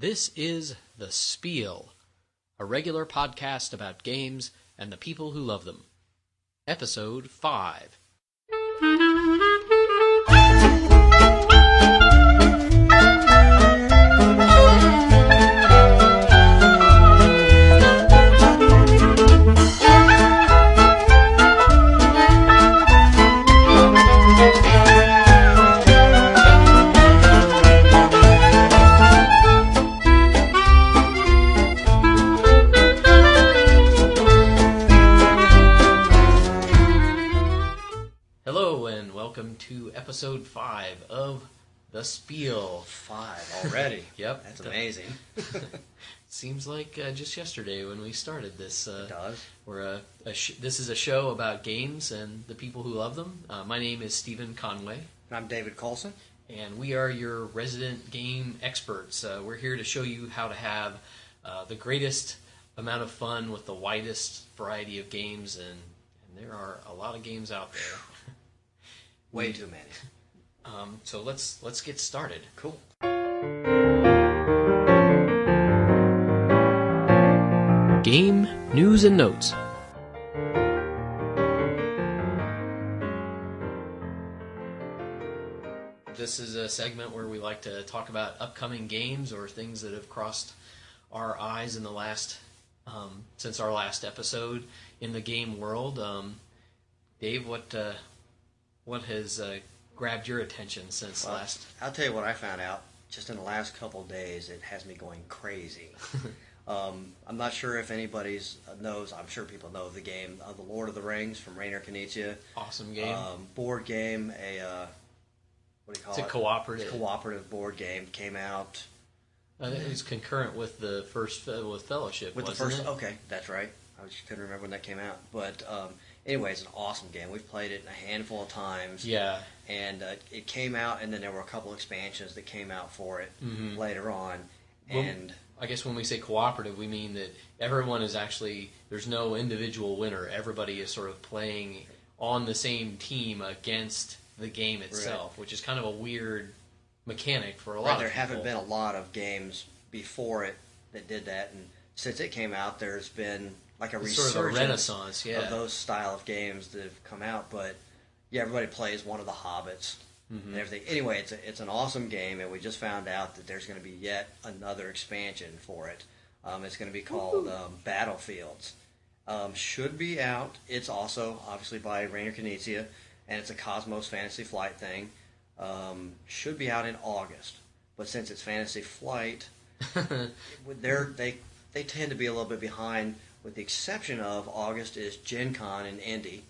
This is The Spiel, a regular podcast about games and the people who love them. Episode 5. Episode 5 of The Spiel. Five already. Yep. That's amazing. Seems like uh, just yesterday when we started this. Uh, It does. We're a, a sh- this is a show about games and the people who love them. Uh, my name is Stephen Conway, I'm David Colson. and we are your resident game experts. Uh, we're here to show you how to have uh, the greatest amount of fun with the widest variety of games, and, and there are a lot of games out there. Way too many. Um, so let's let's get started. Cool. Game news and notes. This is a segment where we like to talk about upcoming games or things that have crossed our eyes in the last um, since our last episode in the game world. Um, Dave, what uh, what has uh, grabbed your attention since Well, last? I'll tell you what I found out just in the last couple days. It has me going crazy. um, I'm not sure if anybody's uh, knows. I'm sure people know the game, uh, The Lord of the Rings from Rainer Knizia. Awesome game. Um, board game, a uh, what do you call it's a it? cooperative. cooperative board game came out Uh, it was concurrent with the first uh, with Fellowship. with the first. it? Okay, that's right. I just couldn't remember when that came out, but um, anyway, it's an awesome game. We've played it a handful of times. Yeah, and uh, it came out, and then there were a couple expansions that came out for it Mhm. later on, Well- and I guess when we say cooperative, we mean that everyone is actually there's no individual winner. Everybody is sort of playing on the same team against the game itself, which is kind of a weird mechanic for a lot. right, of there haven't been a lot of games before it that did that, and since it came out, there's been like a It's sort of a resurgence renaissance. Yeah, of those style of games that have come out. But yeah, everybody plays one of the Hobbits Mm-hmm. and everything. Anyway, it's a, it's an awesome game, and we just found out that there's going to be yet another expansion for it. Um, it's going to be called um, Battlefields. Um, should be out. It's also obviously by Rainer Knizia, and it's a Kosmos Fantasy Flight thing. Um, should be out in August, but since it's Fantasy Flight, they they tend to be a little bit behind. With the exception of August is Gen Con in Indy.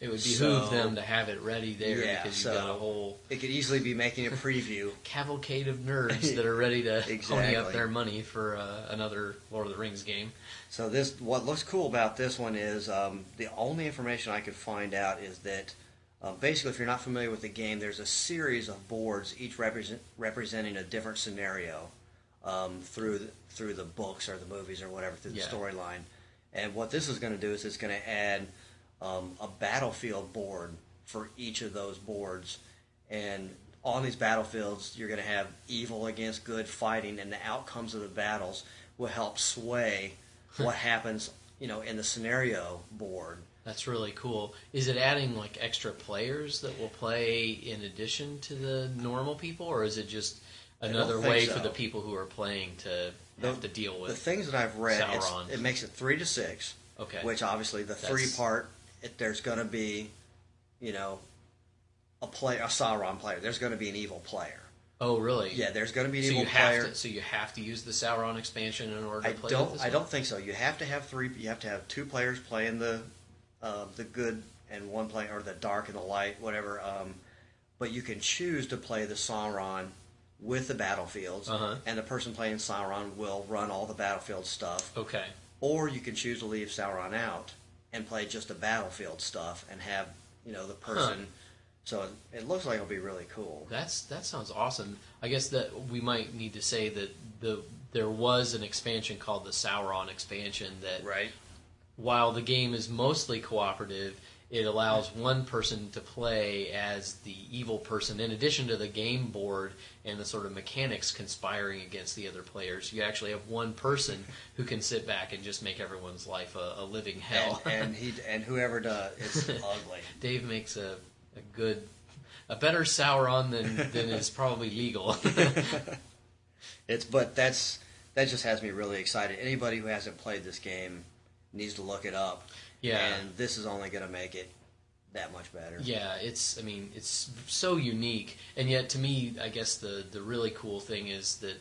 it would behoove so- them to have it ready there Yeah, because you've got a whole It could easily be making a preview. cavalcade of nerds that are ready to pony up their money for uh, another Lord of the Rings game. So this, what looks cool about this one is um, the only information I could find out is that uh, basically, if you're not familiar with the game, there's a series of boards, each represent, representing a different scenario um, through the, through the books or the movies or whatever through the Yeah. storyline. And what this is going to do is it's going to add um, a battlefield board for each of those boards, and on these battlefields, you're going to have evil against good fighting, and the outcomes of the battles will help sway what happens, you know, in the scenario board. That's really cool. Is it adding like extra players that will play in addition to the normal people, or is it just another way so. for the people who are playing to have to deal The things that I've read, Sauron. it makes it three to six, Okay, which obviously the three part, it, there's going to be, you know, a play a Sauron player. There's going to be an evil player. oh really? Yeah, there's going to be an So evil you have player. to, so you have to use the Sauron expansion in order to I play don't. this I one? don't think so. You have to have three. You have to have two players playing the uh, the good and one player or the dark and the light, whatever. Um, but you can choose to play the Sauron with the battlefields, Uh-huh. and the person playing Sauron will run all the battlefield stuff. Okay, Or you can choose to leave Sauron out and play just the battlefield stuff and have you know the person. So it, it looks like it'll be really cool. that's that sounds awesome. I guess that we might need to say that the there was an expansion called the Sauron expansion that Right. while the game is mostly cooperative, it allows one person to play as the evil person in addition to the game board and the sort of mechanics conspiring against the other players you actually have one person who can sit back and just make everyone's life a, a living hell and, and he and whoever does, it's ugly. dave makes a, a good a better Sauron than, than is probably legal It's but that's that just has me really excited. Anybody who hasn't played this game needs to look it up. Yeah And this is only going to make it that much better. Yeah, it's. I mean, it's so unique, and yet to me, I guess the the really cool thing is that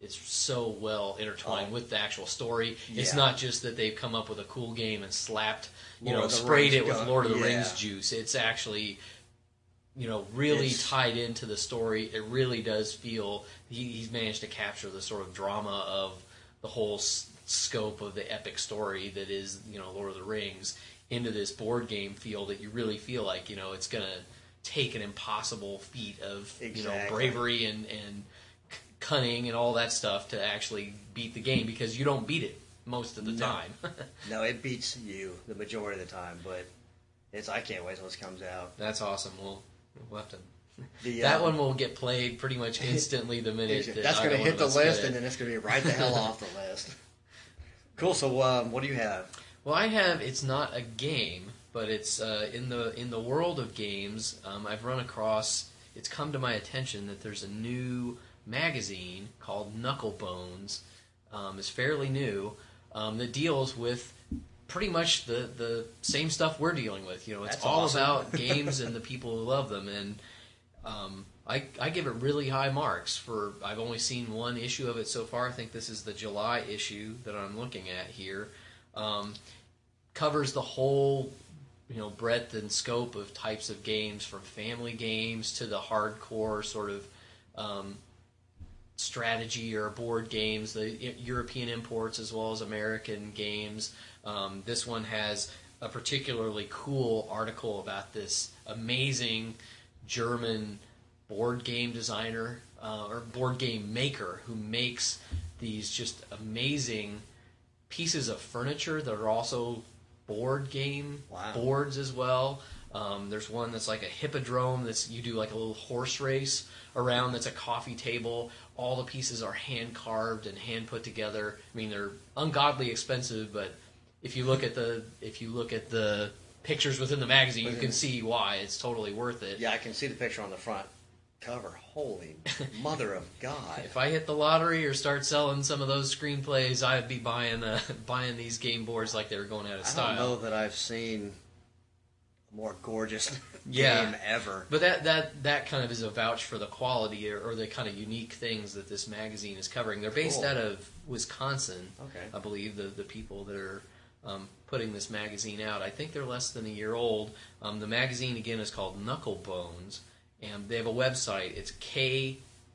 it's so well intertwined Oh. with the actual story. It's not just that they've come up with a cool game and slapped, you Lord know, sprayed Rings it with. Lord of the Yeah. Rings juice. It's actually, you know, really It's- tied into the story. It really does feel he, he's managed to capture the sort of drama of the whole scope of the epic story that is, you know, Lord of the Rings into this board game feel that you really feel like, you know, it's going to take an impossible feat of, you know, bravery and, and cunning and all that stuff to actually beat the game because you don't beat it most of the No. time. No, it beats you the majority of the time, but it's I can't wait till this comes out. That's awesome. We'll, we'll have to. The, that um, one will get played pretty much instantly the minute that that's going to hit the list, and then it's going to be right the hell off the list. Cool. So, um, what do you have? Well, I have. It's not a game, but it's uh, in the in the world of games. Um, I've run across. It's come to my attention that there's a new magazine called Knucklebones. Um, it's fairly new. Um, that deals with pretty much the the same stuff we're dealing with. You know, it's That's all awesome. about games and the people who love them. And um, I I give it really high marks for. I've only seen one issue of it so far. I think this is the July issue that I'm looking at here. Um, covers the whole you know breadth and scope of types of games from family games to the hardcore sort of um, strategy or board games the european imports as well as american games um, this one has a particularly cool article about this amazing german board game designer uh, or board game maker who makes these just amazing pieces of furniture that are also board game Wow. boards as well. Um, there's one that's like a hippodrome that's you do like a little horse race around. That's a coffee table. All the pieces are hand carved and hand put together. I mean, they're ungodly expensive, but if you look at the if you look at the pictures within the magazine, you can see why it's totally worth it. Yeah, I can see the picture on the front cover. Holy mother of God! If I hit the lottery or start selling some of those screenplays, I'd be buying uh, buying these game boards like they were going out of style. I don't know that I've seen a more gorgeous Yeah. game ever. But that, that that kind of is a vouch for the quality or, or the kind of unique things that this magazine is covering. They're based Cool. out of Wisconsin, Okay. I believe. The the people that are um, putting this magazine out, I think they're less than a year old. Um, the magazine again is called Knucklebones, and they have a website. It's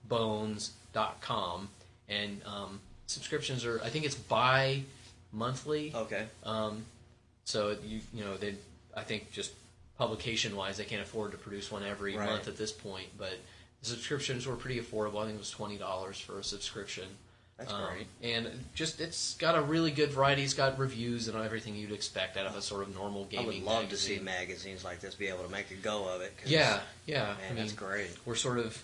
kbones.com, and um, subscriptions are I think it's bi monthly. Okay. Um, so you you know they I think just publication wise they can't afford to produce one every Right. month at this point, but the subscriptions were pretty affordable. I think it was twenty dollars for a subscription. That's Um, great. And just it's got a really good variety. It's got reviews and everything you'd expect out of a sort of normal gaming. I would love to see magazines like this be able to make a go of it. 'cause, Yeah, yeah. man, I mean, that's great. we're sort of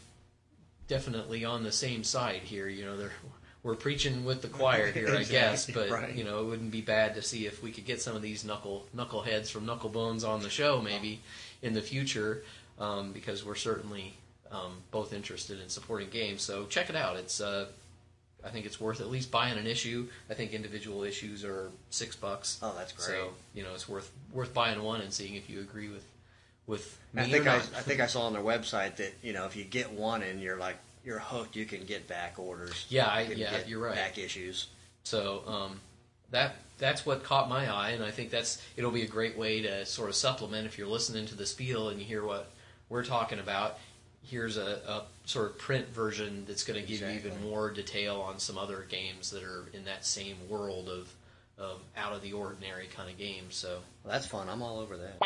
definitely on the same side here. You know, we're preaching with the choir here, I guess. But right. you know, it wouldn't be bad to see if we could get some of these knuckle knuckleheads from Knucklebones on the show, maybe in the future, um, because we're certainly um, both interested in supporting games. So check it out. It's uh, I think it's worth at least buying an issue. I think individual issues are six bucks. Oh, that's great. So you know, it's worth worth buying one and seeing if you agree with with me I think or I, not. I think I saw on their website that you know if you get one and you're like you're hooked, you can get back orders. Yeah, I- yeah, get you're right. Back issues. So um, that that's what caught my eye, and I think that's it'll be a great way to sort of supplement if you're listening to the spiel and you hear what we're talking about. Here's a, a sort of print version that's going to give you even more detail on some other games that are in that same world of, of out of the ordinary kind of games. So Well, that's fun. I'm all over that.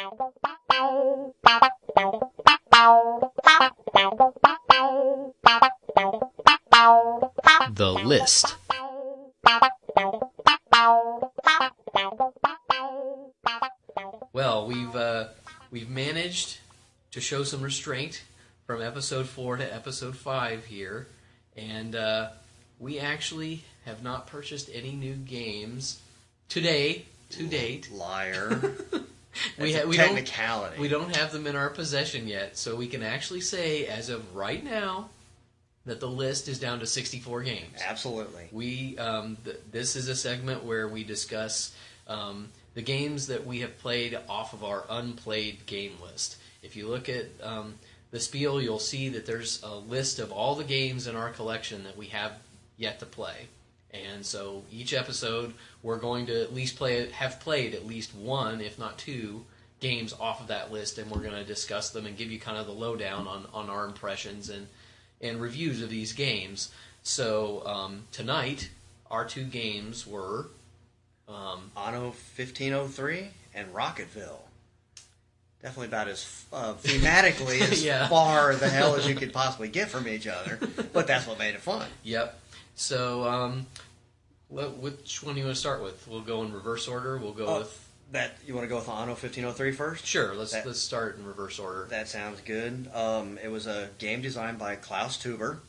the list. Well, we've uh, we've managed to show some restraint from episode four to episode five here, and uh, we actually have not purchased any new games today. To date, Liar. we ha- we don't we don't have them in our possession yet, so we can actually say as of right now that the list is down to 64 games. Absolutely. We um, th- this is a segment where we discuss um, the games that we have played off of our unplayed game list. If you look at um, the spiel, you'll see that there's a list of all the games in our collection that we have yet to play. And so each episode, we're going to at least play have played at least one, if not two, games off of that list, and we're going to discuss them and give you kind of the lowdown on, on our impressions and and reviews of these games. So um, tonight, our two games were um, Anno 1503 and Rocketville. Definitely about as uh, thematically as Yeah. far the hell as you could possibly get from each other, but that's what made it fun. Yep. So, um, wh- which one do you want to start with? We'll go in reverse order. We'll go Oh, with That you want to go with Anno 1503 first? sure. Let's that- let's start in reverse order. That sounds good. Um, it was a game designed by Klaus Teuber,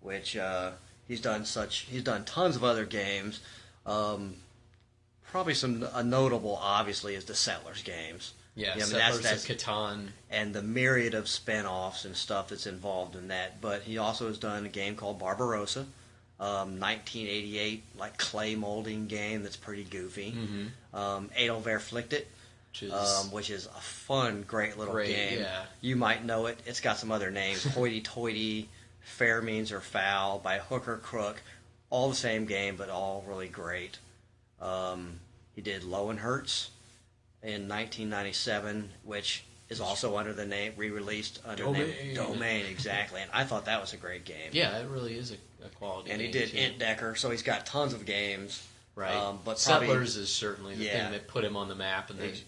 which uh, he's done such. He's done tons of other games. Um, probably some a notable, obviously, is the Settlers games. Yeah, yeah, I mean, that's- of Catan. and the myriad of spin-offs and stuff that's involved in that. But he also has done a game called Barbarossa, um, 1988, like clay molding game that's pretty goofy. Mm-hmm. Um, Adel Verpflichtet, Which is um, which is a fun, great little Great, game. yeah. You might know it. It's got some other names: hoity-toity, fair means or foul by Hook or Crook. All the same game, but all really great. Um, he did Löwenherz in 1997, which is also under the name re-released under Domain. name Domain, exactly. And I thought that was a great game. yeah, it really is a, a quality. And he did too. Entdecker, so he's got tons of games. Right. Um, but probably- Settlers is certainly the Yeah. thing that put him on the map. And then, Ex-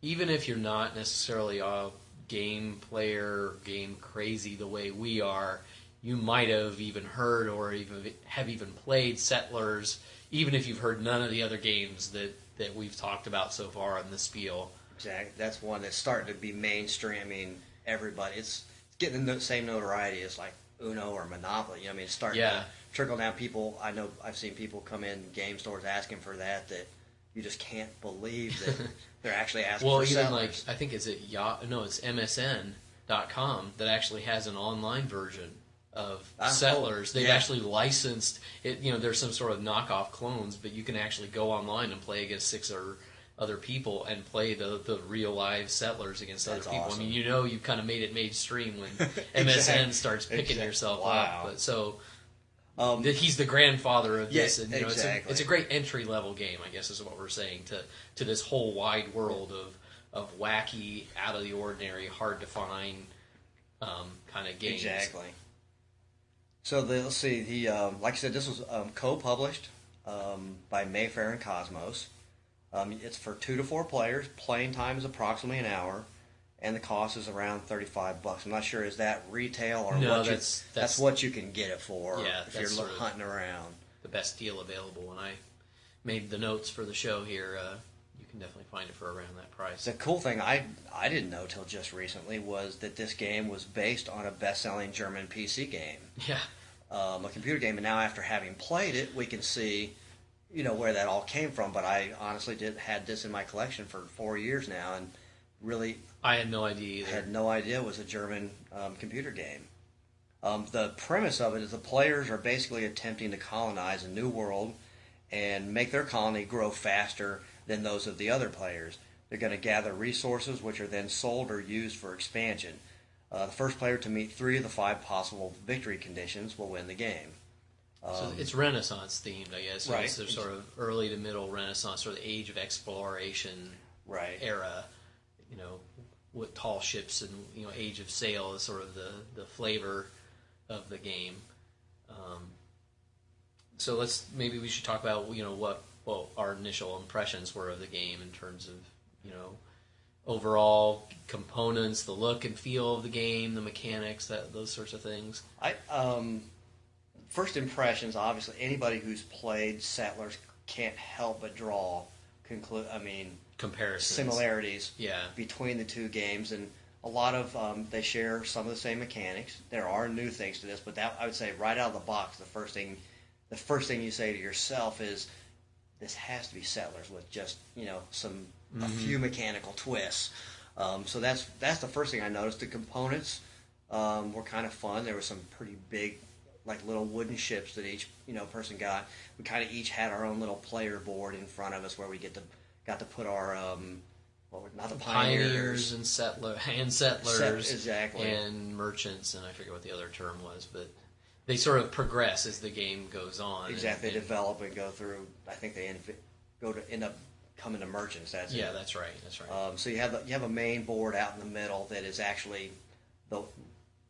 even if you're not necessarily a game player, game crazy the way we are, you might have even heard or even have even played Settlers, even if you've heard none of the other games that, that we've talked about so far on the spiel. Exactly. That's one that's starting to be mainstream. I mean, everybody. It's, getting the same notoriety as like Uno or Monopoly. You know, I mean, it's starting Yeah. to trickle down. People, I know, I've seen people come in game stores asking for that. That you just can't believe that they're actually asking Well, for even like. I think is it Yah- no, it's MSN.com that actually has an online version of Ah, Settlers. They've yeah. actually licensed it. You know, there's some sort of knockoff clones, but you can actually go online and play against six or other people and play the the real live Settlers against That's other people. awesome. I mean, you know, you've kind of made it mainstream when MSN starts picking exact- yourself wow. up. But so. Um, He's the grandfather of Yeah, this, and you know, it's, a, exactly. it's a great entry level game. I guess is what we're saying to to this whole wide world of of wacky, out of the ordinary, hard to find um, kind of games. Exactly. So the, let's see. The um, like I said, this was um, co-published um, by Mayfair and Kosmos. Um, it's for two to four players. Playing time is approximately an hour, and the cost is around thirty-five bucks. I'm not sure is that retail or No, what you, that's- that's that's- what you can get it for. Yeah, if you're that's lo- sort of- hunting around. The best deal available. When I made the notes for the show here, uh, can definitely find it for around that price. The cool thing I I didn't know till just recently was that this game was based on a best-selling German PC game. Yeah, um, a computer game, and now after having played it, we can see, you know, where that all came from. But I honestly did had this in my collection for four years now, and really I had no idea either. had no idea it was a German um, computer game. Um, the premise of it is the players are basically attempting to colonize a new world and make their colony grow faster than those of the other players. They're going to gather resources, which are then sold or used for expansion. Uh, the first player to meet three of the five possible victory conditions will win the game. so Um, it's Renaissance themed, I guess. So right. It's the sort of early to middle Renaissance, or the age of exploration right. era, you know, with tall ships and you know, age of sail is sort of the the flavor of the game. Um, so let's maybe we should talk about you know what what our initial impressions were of the game in terms of you know overall components, the look and feel of the game, the mechanics, that those sorts of things. I um, first impressions. Obviously, anybody who's played Settlers can't help but draw conclude. I mean, Comparisons. similarities Yeah. between the two games, and a lot of um, they share some of the same mechanics. There are new things to this, but that I would say right out of the box, the first thing, the first thing you say to yourself is, "This has to be Settlers with just you know some a few mechanical twists." Um, so that's that's the first thing I noticed. The components um, were kind of fun. There were some pretty big, like little wooden ships that each you know person got. We kind of each had our own little player board in front of us where we get to got to put our um, what were not the Pioneers pioneers. and settler and settlers Set- exactly. and merchants and I forget what the other term was, but they sort of progress as the game goes on. and- Exactly, they and- develop and go through. I think they end, go to end up coming to merchants. That's yeah, it. that's right. That's right. Um, so you have a, you have a main board out in the middle that is actually the,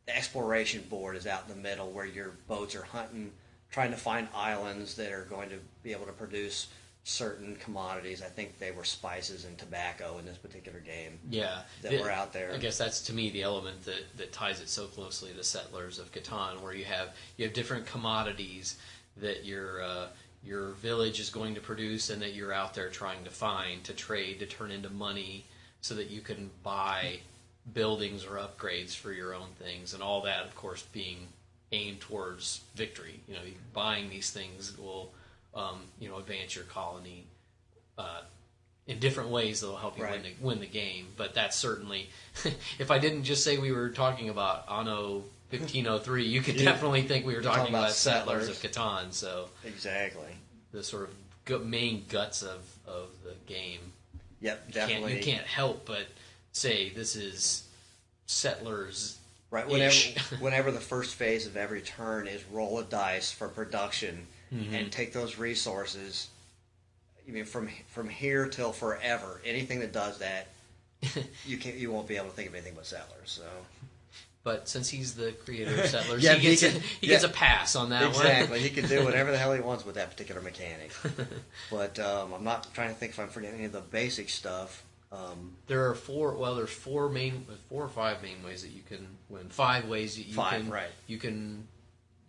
the exploration board is out in the middle where your boats are hunting, trying to find islands that are going to be able to produce certain commodities. I think they were spices and tobacco in this particular game. yeah, that The- were out there. I guess that's to me the element that, that ties it so closely to Settlers of Catan, where you have you have different commodities that your uh, your village is going to produce, and that you're out there trying to find to trade to turn into money, so that you can buy buildings or upgrades for your own things, and all that, of course, being aimed towards victory. You know, buying these things will um, you know advance your colony uh, in different ways that'll help you win, the, win the game. But that's certainly, if I didn't just say we were talking about Anno 1503, you could Yeah. definitely think we were talking, talking about about, Settlers of Catan. So Exactly. the sort of gu- main guts of, of the game. Yep, You can't, definitely. you can't help but say this is Settlers. Right. Whenever whenever the first phase of every turn is roll a dice for production Mm-hmm. and take those resources. I mean, from from here till forever, anything that does that, you can't, you won't be able to think of anything but settlers. So But since he's the creator of Settlers, Yeah, he, gets he a, can- he gets a pass on that one. exactly, he can do whatever the hell he wants with that particular mechanic. but um, I'm not trying to think if I'm forgetting any of the basic stuff. Um, There are four. Well, there's four main, four or five main ways that you can win. Five ways that you Five, can right. you can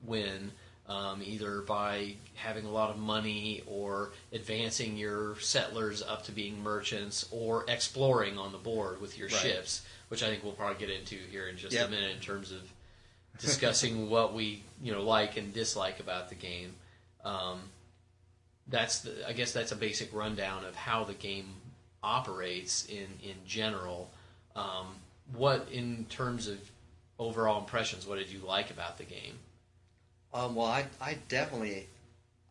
win. Um, either by having a lot of money, or advancing your settlers up to being merchants, or exploring on the board with your Right. ships, which I think we'll probably get into here in just Yep. a minute in terms of discussing what we you know like and dislike about the game. Um, that's the, I guess that's a basic rundown of how the game operates in in general. Um, what in terms of overall impressions, what did you like about the game? Um, well, I, I definitely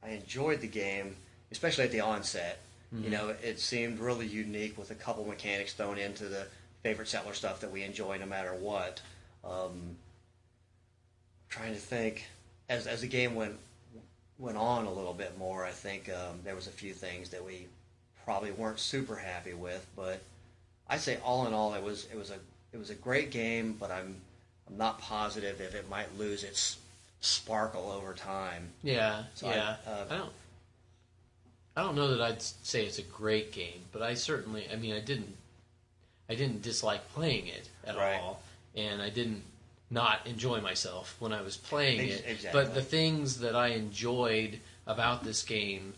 I enjoyed the game, especially at the onset. You know, it seemed really unique with a couple mechanics thrown into the favorite settler stuff that we enjoy no matter what. Um, trying to think as as the game went went on a little bit more, I think um, there was a few things that we probably weren't super happy with, but I'd say all in all, it was it was a it was a great game, but I'm I'm not positive if it might lose its sparkle over time. Yeah, So I- yeah. uh, I don't. I don't know that I'd say it's a great game, but I certainly. I mean, I didn't. I didn't dislike playing it at Right. all, and I didn't not enjoy myself when I was playing it. exactly. But the things that I enjoyed about this game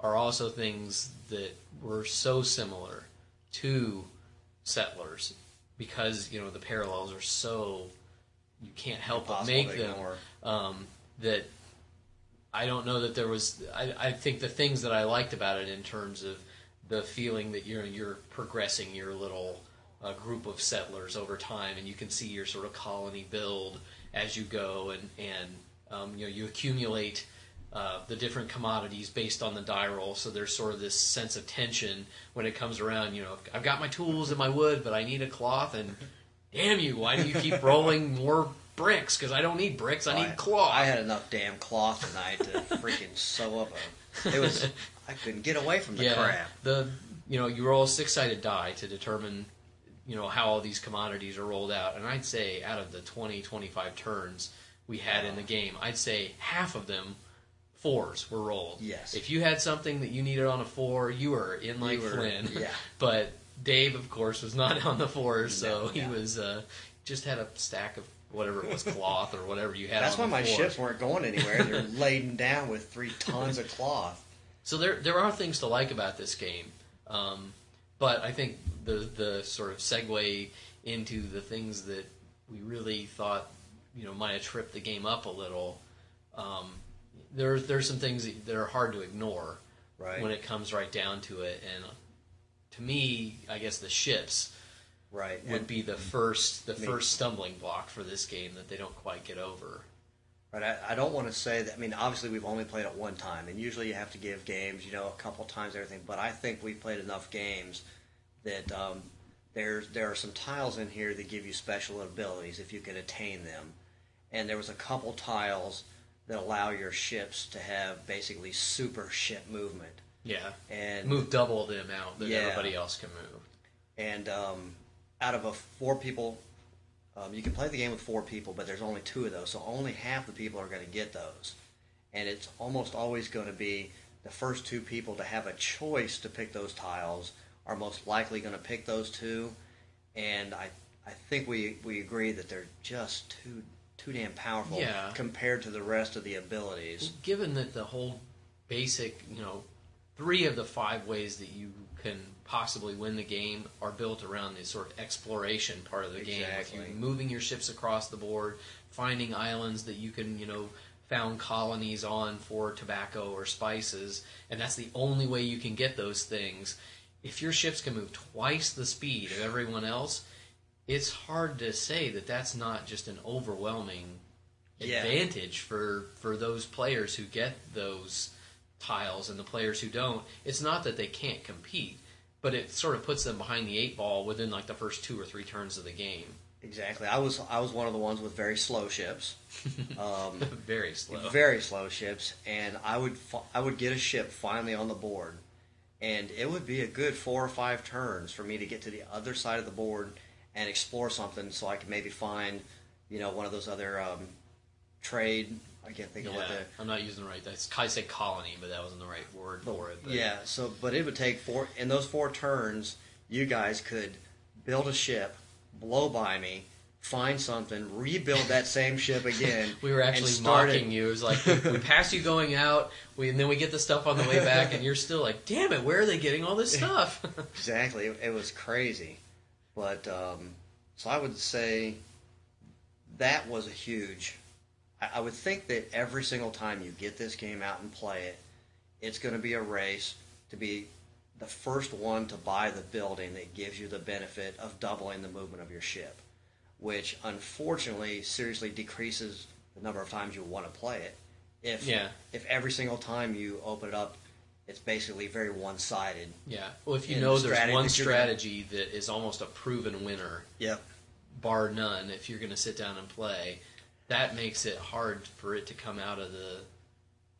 are also things that were so similar to Settlers because you know the parallels are so you can't help but make them um, that I don't know that there was. I, I think the things that I liked about it in terms of the feeling that you're you're progressing your little uh, group of settlers over time, and you can see your sort of colony build as you go, and and um, you know you accumulate. Uh, the different commodities based on the die roll, so there's sort of this sense of tension when it comes around. You know, I've got my tools and my wood, but I need a cloth, and damn you, why do you keep rolling more bricks? Because I don't need bricks, I need cloth. I had enough damn cloth tonight to freaking sew up a. It was. I couldn't get away from the yeah, crap. the you know you roll a six sided die to determine you know how all these commodities are rolled out, and I'd say out of the 20, 25 turns we had in the game, I'd say half of them fours were rolled. Yes. If you had something that you needed on a four, you were in like You were- Flynn. yeah. but Dave, of course, was not on the fours, so No, he yeah. was uh, just had a stack of whatever it was, cloth or whatever you had. That's why my ships weren't going anywhere. They're laden down with three tons of cloth. So there, there are things to like about this game. Um, but I think the the sort of segue into the things that we really thought you know might have tripped the game up a little. Um, there's there's some things that, that are hard to ignore Right. when it comes right down to it, and to me, I guess the ships Right. would And- be the first the first stumbling block for this game that they don't quite get over. Right. I, I don't want to say that. I mean, obviously, we've only played it one time, and usually you have to give games, you know, a couple times, everything. But I think we've played enough games that um, there's there are some tiles in here that give you special abilities if you can attain them. And there was a couple tiles that allow your ships to have basically super ship movement. Yeah, And move double the amount that Yeah. everybody else can move. and um, out of a four people, um, you can play the game with four people, but there's only two of those, so only half the people are going to get those, and it's almost always going to be the first two people to have a choice to pick those tiles are most likely going to pick those two, and I I think we we agree that they're just too too damn powerful Yeah. compared to the rest of the abilities. Given that the whole basic, you know, three of the five ways that you can possibly win the game are built around the sort of exploration part of the game, with Exactly. you moving your ships across the board, finding islands that you can, you know, found colonies on for tobacco or spices, and that's the only way you can get those things. If your ships can move twice the speed of everyone else, it's hard to say that that's not just an overwhelming Yeah. advantage for for those players who get those tiles and the players who don't. It's not that they can't compete, but it sort of puts them behind the eight ball within like the first two or three turns of the game. Exactly. I was I was one of the ones with very slow ships. Um, Very slow. very slow ships, and I would I would get a ship finally on the board, and it would be a good four or five turns for me to get to the other side of the board and explore something, so I could maybe find, you know, one of those other um, trade. I can't think of what the I'm not using the right. That's I say colony, but that wasn't the right word for it. But yeah. So, but it would take four in those four turns. You guys could build a ship, blow by me, find something, rebuild that same ship again. We were actually start it- mocking you. It was like we pass you going out, we, and then we get the stuff on the way back, and you're still like, "Damn it, where are they getting all this stuff?" Exactly. It, it was crazy. But um, so I would say that was a huge. I, I would think that every single time you get this game out and play it, it's going to be a race to be the first one to buy the building that gives you the benefit of doubling the movement of your ship, which unfortunately seriously decreases the number of times you want to play it. If Yeah. if every single time you open it up, it's basically very one sided. yeah. Well, if you know the there's one that you're gonna- strategy that is almost a proven winner, Yep. bar none, if you're going to sit down and play, that makes it hard for it to come out of the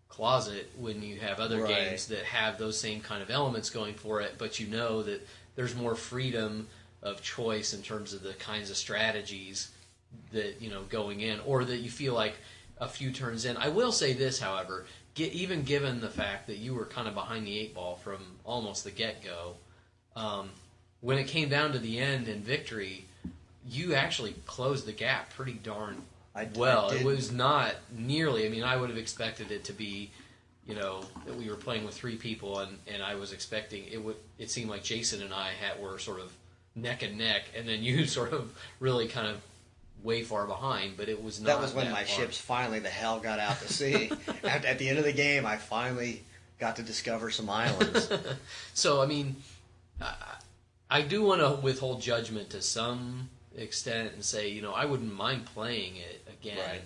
closet when you have other Right. games that have those same kind of elements going for it, but you know that there's more freedom of choice in terms of the kinds of strategies that you know going in, or that you feel like a few turns in. I will say this, however, get, even given the fact that you were kind of behind the eight ball from almost the get go, um, when it came down to the end and victory, you actually closed the gap pretty darn I- I well. did. it was not nearly. I mean, I would have expected it to be, you know, that we were playing with three people, and, and I was expecting it would. It seemed like Jason and I had were sort of neck and neck, and then you sort of really kind of way far behind. But it was not. That was when that my far. ships finally the hell got out to sea. at, at the end of the game, I finally got to discover some islands. So I mean, I, I do want to withhold judgment to some extent and say, you know, I wouldn't mind playing it again, Right.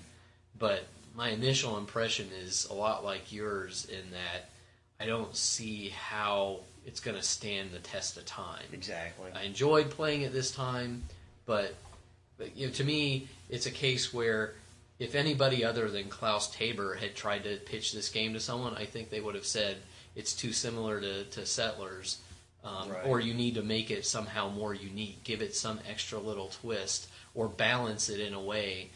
but my initial impression is a lot like yours in that I don't see how it's going to stand the test of time. exactly. I enjoyed playing it this time, but, but you know, to me, it's a case where if anybody other than Klaus Teuber had tried to pitch this game to someone, I think they would have said it's too similar to, to Settlers, um, Right. or you need to make it somehow more unique, give it some extra little twist, or balance it in a way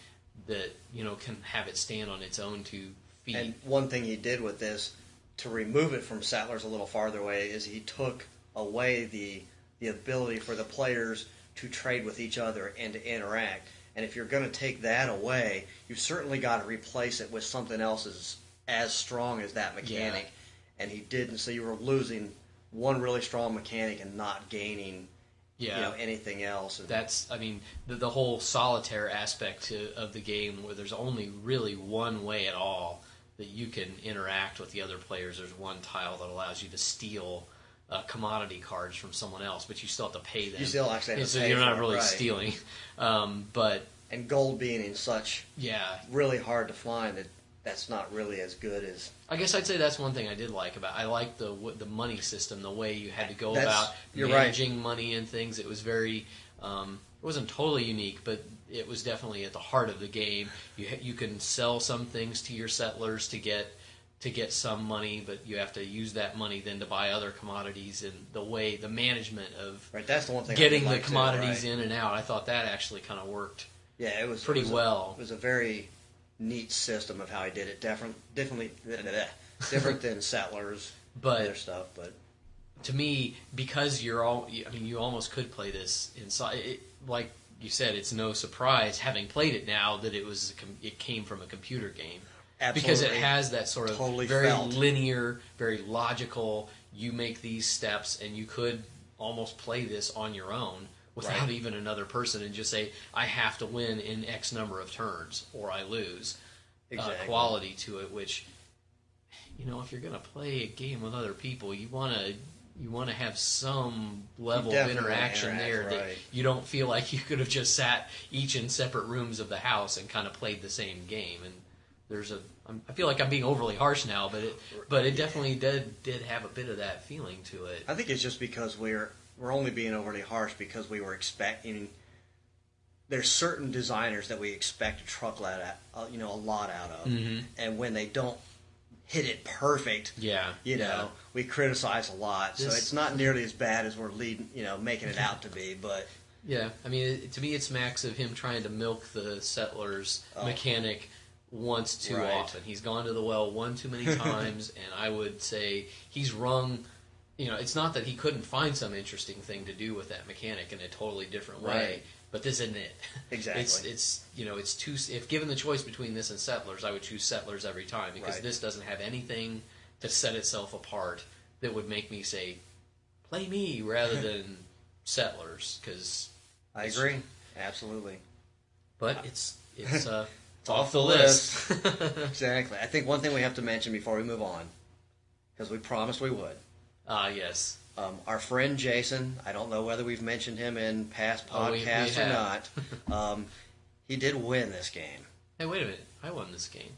that you know can have it stand on its own two feet. And one thing he did with this to remove it from Settlers a little farther away is he took away the the ability for the players to trade with each other and to interact. And if you're going to take that away, you've certainly got to replace it with something else as as strong as that mechanic. And he didn't, so you were losing one really strong mechanic and not gaining Yeah. you know anything else. And That's, I mean, the, the whole solitaire aspect to, of the game, where there's only really one way at all that you can interact with the other players. There's one tile that allows you to steal uh, commodity cards from someone else, but you still have to pay them. You still actually have to so pay you're not really right. stealing. Um, but and gold being in such yeah, really hard to find that that's not really as good as I guess I'd say that's one thing I did like about. I like the the money system, the way you had to go That's- about you're right. managing money and things. It was very. Um, it wasn't totally unique, but it was definitely at the heart of the game. You you can sell some things to your settlers to get to get some money, but you have to use that money then to buy other commodities. And the way the management of right. That's the one thing getting the like too, commodities right? in and out, I thought that actually kind of worked Yeah, it was pretty it was a- well. it was a very neat system of how he did it. Different, definitely different than settlers, But- other stuff. But to me, because you're all, I mean, you almost could play this inside. It, like you said, it's no surprise having played it now that it was a com- it came from a computer game Absolutely. because it has that sort of Totally very felt. linear, very logical. You make these steps, and you could almost play this on your own without Right. even another person, and just say, "I have to win in X number of turns, or I lose." Uh, quality to it, which you know, if you're going to play a game with other people, you want to you want to have some level of interaction interact, there that right. you don't feel like you could have just sat each in separate rooms of the house and kind of played the same game. And there's a I'm, I feel like I'm being overly harsh now, but it but it definitely did did have a bit of that feeling to it. I think it's just because we're we're only being overly harsh because we were expecting. There's certain designers that we expect a truckload, at, uh, you know, a lot out of, Mhm. and when they don't hit it perfect, Yeah, you yeah. know, we criticize a lot. so it's not nearly as bad as we're leading, you know, making it out to be. But Yeah, I mean, it, to me, it's Max of him trying to milk the settlers Oh. mechanic once too Right. often. He's gone to the well one too many times, and I would say he's rung. You know, it's not that he couldn't find some interesting thing to do with that mechanic in a totally different way, Right. but this isn't it. Exactly. It's it's you know it's too. If given the choice between this and settlers, I would choose settlers every time because Right. this doesn't have anything to set itself apart that would make me say, "Play me" rather than settlers because I agree, absolutely, but it's it's uh, it's Off off the the list. exactly. I think one thing we have to mention before we move on, because we promised we would. Ah, yes. Um, our friend Jason, I don't know whether we've mentioned him in past Oh, we- we podcasts or have. not. Um, he did win this game. Hey, wait a minute! I won this game.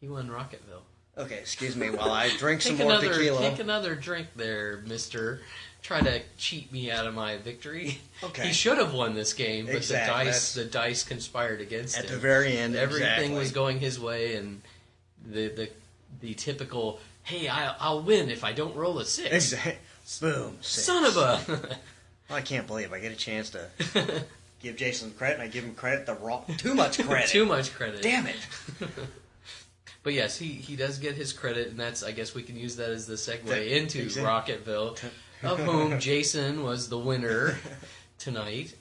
He won Rocketville. Okay, excuse me while I drink some Take more another tequila. take another drink there, Mister. Try to cheat me out of my victory. Okay. He should have won this game, but the that's- dice the dice conspired against him. At him. the very end, Everything exactly. was going his way, and the the the typical. Hey, I, I'll win if I don't roll a six. Exactly. Boom. six. Son of a. I can't believe I get a chance to give Jason credit, and I give him credit the wrong, too much credit. Too much credit. Damn it. But yes, he, he does get his credit, and that's I guess we can use that as the segue That- into exactly. Rocketville, of whom Jason was the winner tonight.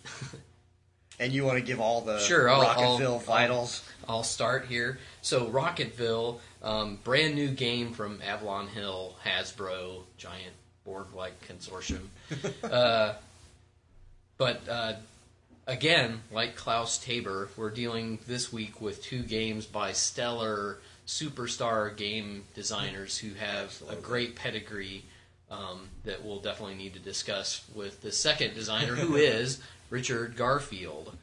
And you want to give all the Sure, I'll- Rocketville I'll- vitals? I'll start here. So Rocketville, um, brand new game from Avalon Hill, Hasbro, giant board-like consortium. uh, but uh, again, like Klaus Teuber, we're dealing this week with two games by stellar superstar game designers who have Absolutely. a great pedigree um, that we'll definitely need to discuss with the second designer, who is Richard Garfield.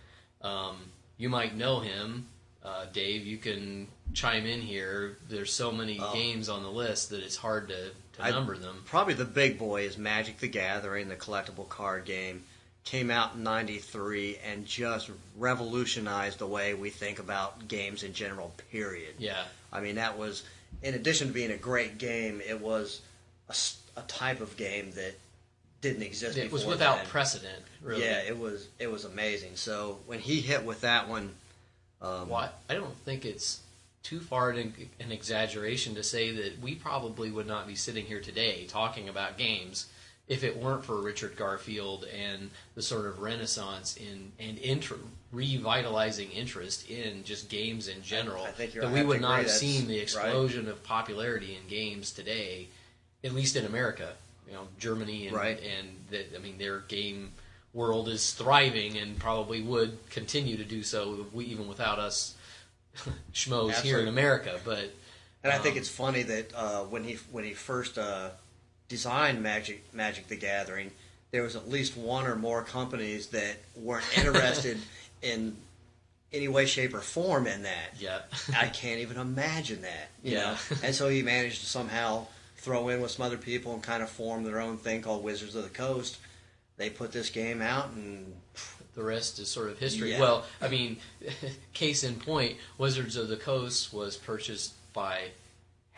Um, you might know him, uh, Dave. You can chime in here. There's so many Oh. games on the list that it's hard to, to I- number them. Probably the big boy is Magic the Gathering, the collectible card game. Came out in 93 and just revolutionized the way we think about games in general, period. Yeah, I mean, that was, in addition to being a great game, it was a type of game that didn't exist it was without then. precedent. Really. Yeah, it was it was amazing. So when he hit with that one, um, What I don't think it's too far an, an exaggeration to say that we probably would not be sitting here today talking about games if it weren't for Richard Garfield and the sort of renaissance in and inter, revitalizing interest in just games in general I think you're- that I we would not have seen the that's right. explosion of popularity in games today, at least in America. You know Germany and Right. and that I mean their game world is thriving and probably would continue to do so we, even without us schmoes here in America. But And I think Um, it's funny that uh, when he when he first uh, designed Magic Magic the Gathering, there was at least one or more companies that weren't interested in any way, shape, or form in that. yeah, I can't even imagine that. You Yeah. know? And so he managed to somehow throw in with some other people and kind of form their own thing called Wizards of the Coast. They put this game out, and the rest is sort of history. Yeah. Well, I mean, case in point, Wizards of the Coast was purchased by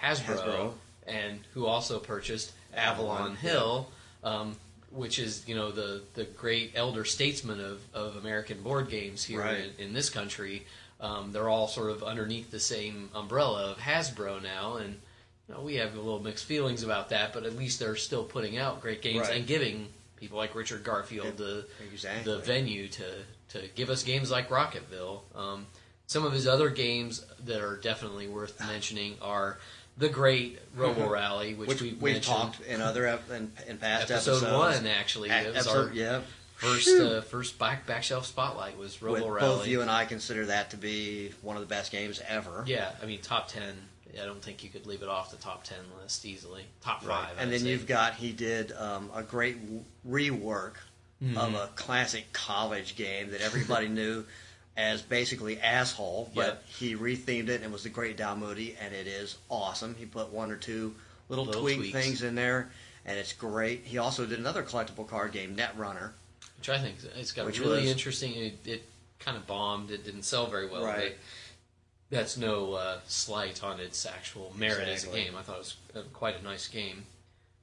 Hasbro, Hasbro. and who also purchased Avalon Avalon, Hill, um, which is you know the the great elder statesman of, of American board games here Right. in, in this country. Um, they're all sort of underneath the same umbrella of Hasbro now, and you know, we have a little mixed feelings about that. But at least they're still putting out great games Right. and giving people like Richard Garfield the exactly. the venue to to give us games like Rocketville. Um, some of his other games that are definitely worth mentioning are the great Robo Rally, which, which we we've talked in other ep- in, in past episode episodes. one. Actually, A- was episode- our yeah. first uh, first back back shelf spotlight was With Robo both Rally. you and I consider that to be one of the best games ever. yeah, I mean top ten. I don't think you could leave it off the top ten list easily. Top five, Right. And I'd then say. you've got he did um, a great w- rework Mm-hmm. of a classic college game that everybody knew as basically asshole, but Yep. he rethemed it and it was the Great Dalmuti, and it is awesome. He put one or two little, Little tweak tweaks. things in there, and it's great. He also did another collectible card game, Netrunner. which I think it's got Which really was- interesting. It, it kind of bombed. It didn't sell very well. Right. That's no uh, slight on its actual merit Exactly. as a game. I thought it was uh, quite a nice game.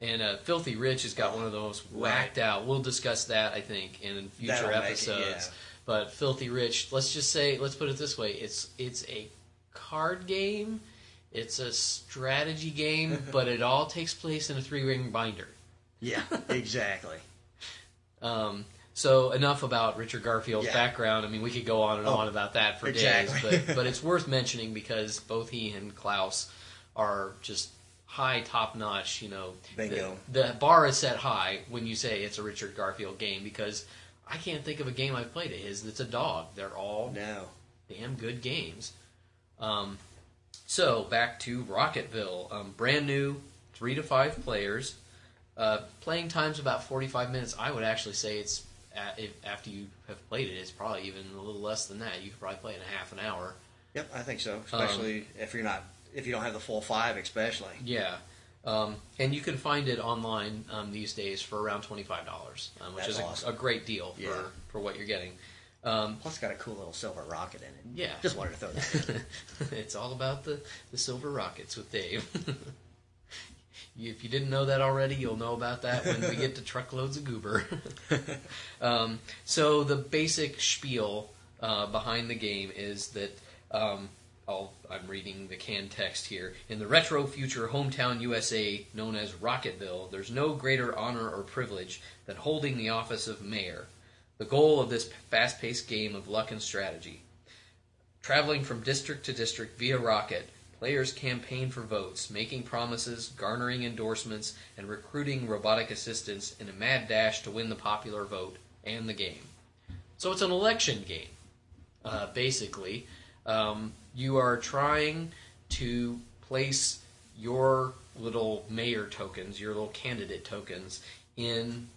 And uh, Filthy Rich has got one of the most Right. whacked out. We'll discuss that, I think, in future That'll make it, episodes. yeah. But Filthy Rich, let's just say, let's put it this way: it's it's a card game. It's a strategy game, but it all takes place in a three-ring binder. Yeah, exactly. Um, so enough about Richard Garfield's Yeah. background. I mean, we could go on and Oh, on about that for exactly. days, but but it's worth mentioning because both he and Klaus are just high top notch. You know, Bingo. The, the bar is set high when you say it's a Richard Garfield game because I can't think of a game I've played of his that's a dog. They're all No. damn good games. Um, so back to Rocketville, um, brand new, three to five players. Uh, playing time's about forty-five minutes. I would actually say it's if, after you have played it, it's probably even a little less than that. You could probably play it in half an hour. Yep, I think so. Um, Especially if you're not if you don't have the full five, especially. Yeah, um, and you can find it online um, these days for around twenty-five dollars, um, which That's is a, awesome. a great deal Yeah. for for what you're getting. Um, Plus, it's got a cool little silver rocket in it. Yeah. Just wanted to throw that. in. it's all about the, the silver rockets with Dave. If you didn't know that already, you'll know about that when we get to truckloads of goober. um, so the basic spiel uh, behind the game is that um, I'll, I'm reading the canned text here. In the retro future hometown USA known as Rocketville, there's no greater honor or privilege than holding the office of mayor. The goal of this fast-paced game of luck and strategy. Traveling from district to district via rocket, players campaign for votes, making promises, garnering endorsements, and recruiting robotic assistants in a mad dash to win the popular vote and the game. So it's an election game, uh, basically. Um, you are trying to place your little mayor tokens, your little candidate tokens, in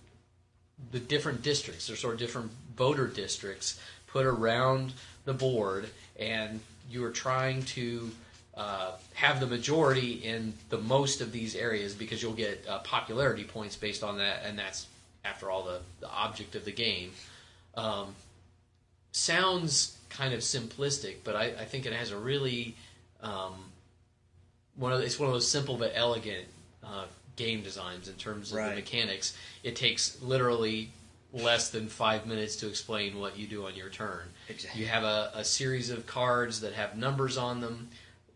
the different districts. There's sort of different voter districts put around the board, and you are trying to uh, have the majority in the most of these areas because you'll get uh, popularity points based on that, and that's after all the, the object of the game. Um, sounds kind of simplistic, but I, I think it has a really um, one of it's one of those simple but elegant uh, game designs in terms of Right. the mechanics. It takes literally less than five minutes to explain what you do on your turn. Exactly. You have a, a series of cards that have numbers on them.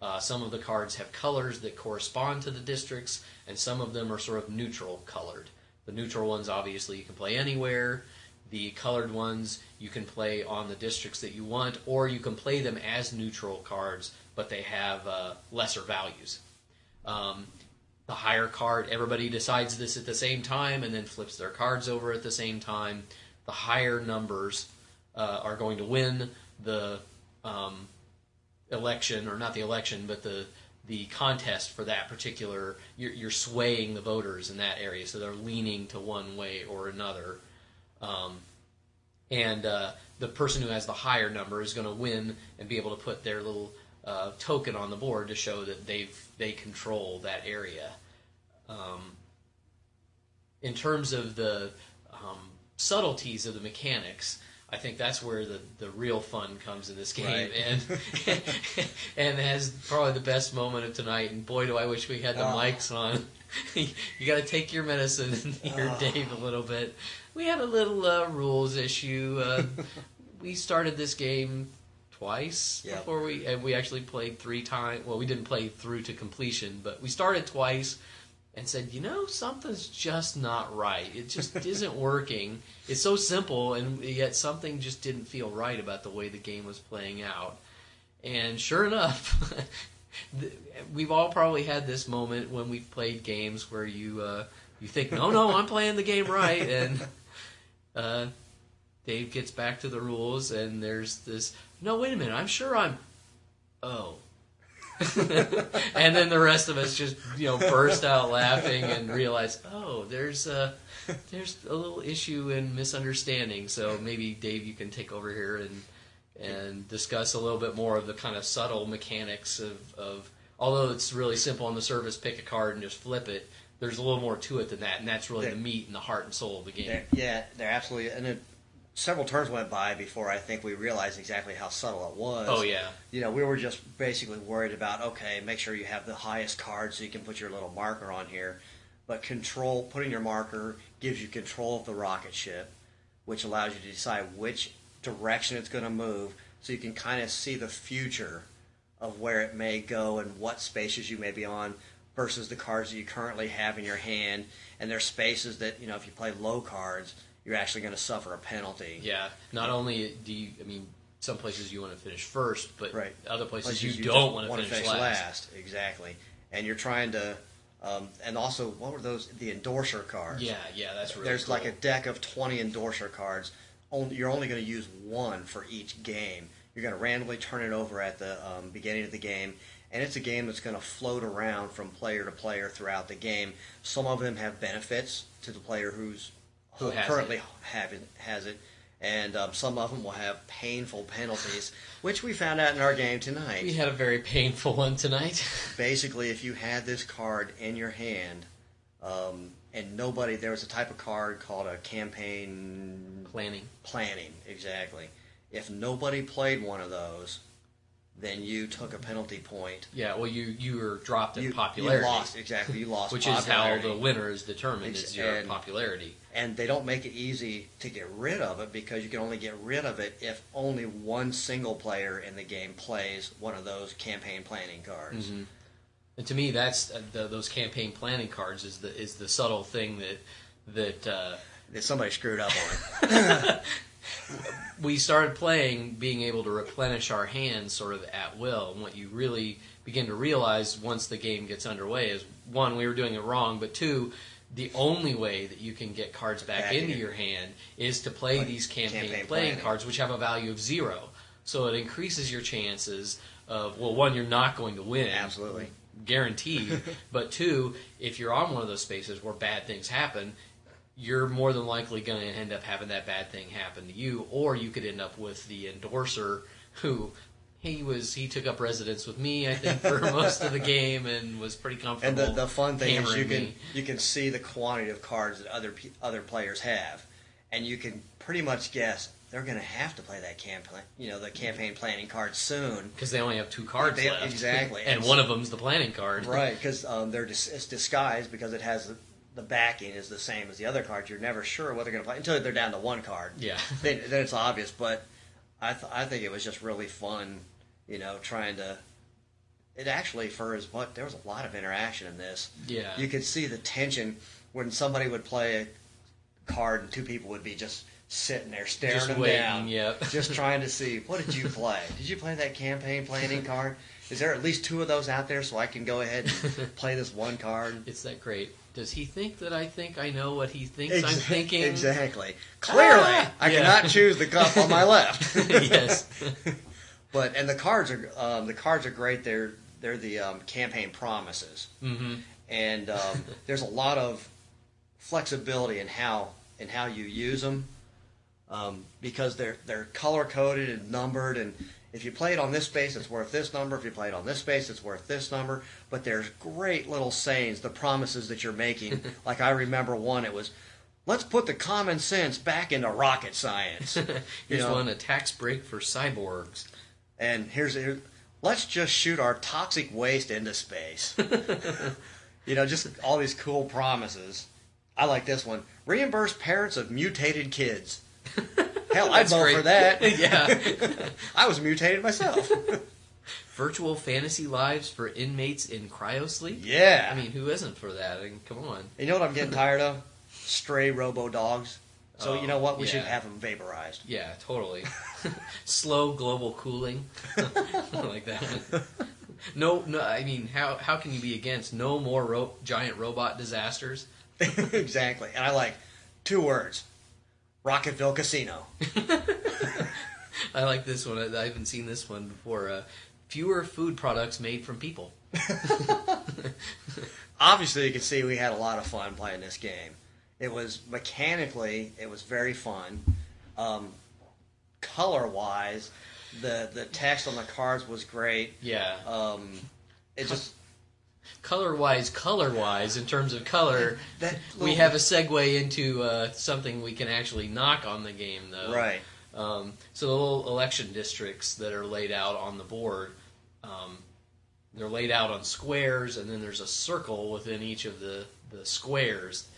Uh, some of the cards have colors that correspond to the districts, and some of them are sort of neutral colored. The neutral ones, obviously, you can play anywhere. The colored ones you can play on the districts that you want, or you can play them as neutral cards, but they have uh, lesser values. Um, the higher card. Everybody decides this at the same time and then flips their cards over at the same time. The higher numbers uh, are going to win the um, election, or not the election, but the the contest for that particular. You're, you're swaying the voters in that area, so they're leaning to one way or another. Um, and uh, the person who has the higher number is going to win and be able to put their little uh, token on the board to show that they've they control that area. Um, in terms of the um, subtleties of the mechanics, I think that's where the, the real fun comes in this game, Right. and and has probably the best moment of tonight. And boy, do I wish we had the Oh. mics on. you got to take your medicine and hear Oh. Dave a little bit. We had a little uh, rules issue. Uh, we started this game twice Yep. before we and we actually played three times. Well, we didn't play through to completion, but we started twice and said, you know, something's just not right. It just isn't working. It's so simple, and yet something just didn't feel right about the way the game was playing out. And sure enough, we've all probably had this moment when we've played games where you uh, you think, no, no, I'm playing the game right, and uh, Dave gets back to the rules, and there's this. No, wait a minute. I'm sure I'm. Oh. and then the rest of us just you know burst out laughing and realize, oh, there's a there's a little issue and misunderstanding. So maybe Dave, you can take over here and and discuss a little bit more of the kind of subtle mechanics of, of although it's really simple on the surface, pick a card and just flip it. There's a little more to it than that, and that's really There- the meat and the heart and soul of the game. They're, yeah, they're absolutely. And then several turns went by before I think we realized exactly how subtle it was. Oh yeah, You know, we were just basically worried about okay, make sure you have the highest card so you can put your little marker on here. But control, putting your marker gives you control of the rocket ship, which allows you to decide which direction it's going to move, so you can kind of see the future of where it may go and what spaces you may be on versus the cards that you currently have in your hand. And there's spaces that you know, if you play low cards, you're actually going to suffer a penalty. yeah. Not only do you, I mean, some places you want to finish first, but Right. other places, Places you, just don't want to finish, finish last. Exactly. And you're trying to, um, and also, what were those? The endorser cards. Yeah, yeah, that's really There's cool. like a deck of 20 endorser cards. Only, you're only going to use one for each game. You're going to randomly turn it over at the um, beginning of the game, and it's a game that's going to float around from player to player throughout the game. Some of them have benefits to the player who's Who has currently it. have it, has it, and um, some of them will have painful penalties, which we found out in our game tonight. We had a very painful one tonight. Basically, if you had this card in your hand, um, and nobody, there was a type of card called a campaign Planning. planning, exactly. If nobody played one of those, then you took a penalty point. Yeah, well, you you were dropped in You, popularity, you lost exactly. You lost, which is how the winner is determined. Is your popularity. And they don't make it easy to get rid of it because you can only get rid of it if only one single player in the game plays one of those campaign planning cards. Mhm. And to me, that's uh, the, those campaign planning cards is the is the subtle thing that that uh, That somebody screwed up on. we started playing, being able to replenish our hands sort of at will. And what you really begin to realize once the game gets underway is one, we were doing it wrong, but two, the only way that you can get cards back, Back into in. your hand is to play Play these campaign, campaign playing planning. cards, which have a value of zero. So it increases your chances of well, one, you're not going to win, Absolutely. guaranteed. but two, if you're on one of those spaces where bad things happen, you're more than likely going to end up having that bad thing happen to you, or you could end up with the endorser who he was he took up residence with me, I think, for most of the game and was pretty comfortable. And the, the fun thing is you can me. you can see the quantity of cards that other other players have, and you can pretty much guess they're going to have to play that campaign you know the campaign planning card soon, because they only have two cards They- left, exactly. and And one so- of them's the planning card, right? Because um, they're dis- it's disguised because it has the, the backing is the same as the other cards. You're never sure what they're going to play until they're down to one card. Yeah, then, then it's obvious. But I th- I think it was just really fun, you know, trying to. It actually for as what there was a lot of interaction in this. yeah. You could see the tension when somebody would play a card and two people would be just sitting there staring Just them waiting, down, yep. just trying to see what did you play? Did you play that campaign planning card? Is there at least two of those out there so I can go ahead and play this one card? It's that great. Does he think that I think I know what he thinks I'm thinking? Exactly. Clearly, Ah! I Yeah. cannot choose the cup on my left. yes. But and the cards are um, the cards are great. They're they're the um, campaign promises, hmm and um, there's a lot of flexibility in how in how you use them um, because they're they're color coded and numbered and. If you play it on this space, it's worth this number. If you play it on this space, it's worth this number. But there's great little sayings, the promises that you're making. like I remember one, it was, "Let's put the common sense back into rocket science." Here's know. one a tax break for cyborgs. And here's here, let's just shoot our toxic waste into space. you know, just all these cool promises. I like this one. Reimburse parents of mutated kids. Hell, I'd vote for that. yeah. I was mutated myself. Virtual fantasy lives for inmates in cryosleep. yeah. I mean, who isn't for that? I mean, come on. you know what I'm getting tired of? Stray robo dogs. So Oh, you know what? We yeah. should have them vaporized. Yeah, totally. Slow global cooling, like that. No, no. I mean, how how can you be against no more ro- giant robot disasters? exactly. And I like two words. Rocketville Casino. I like this one. I, I haven't seen this one before. Uh, fewer food products made from people. obviously you can see we had a lot of fun playing this game. It was mechanically, it was very fun. Um, color wise, the the text on the cards was great. Yeah. Um, it just color wise, color wise, in terms of color, that we have a segue into uh, something we can actually knock on the game, though. right. Um, so the little election districts that are laid out on the board, um, they're laid out on squares, and then there's a circle within each of the, the squares.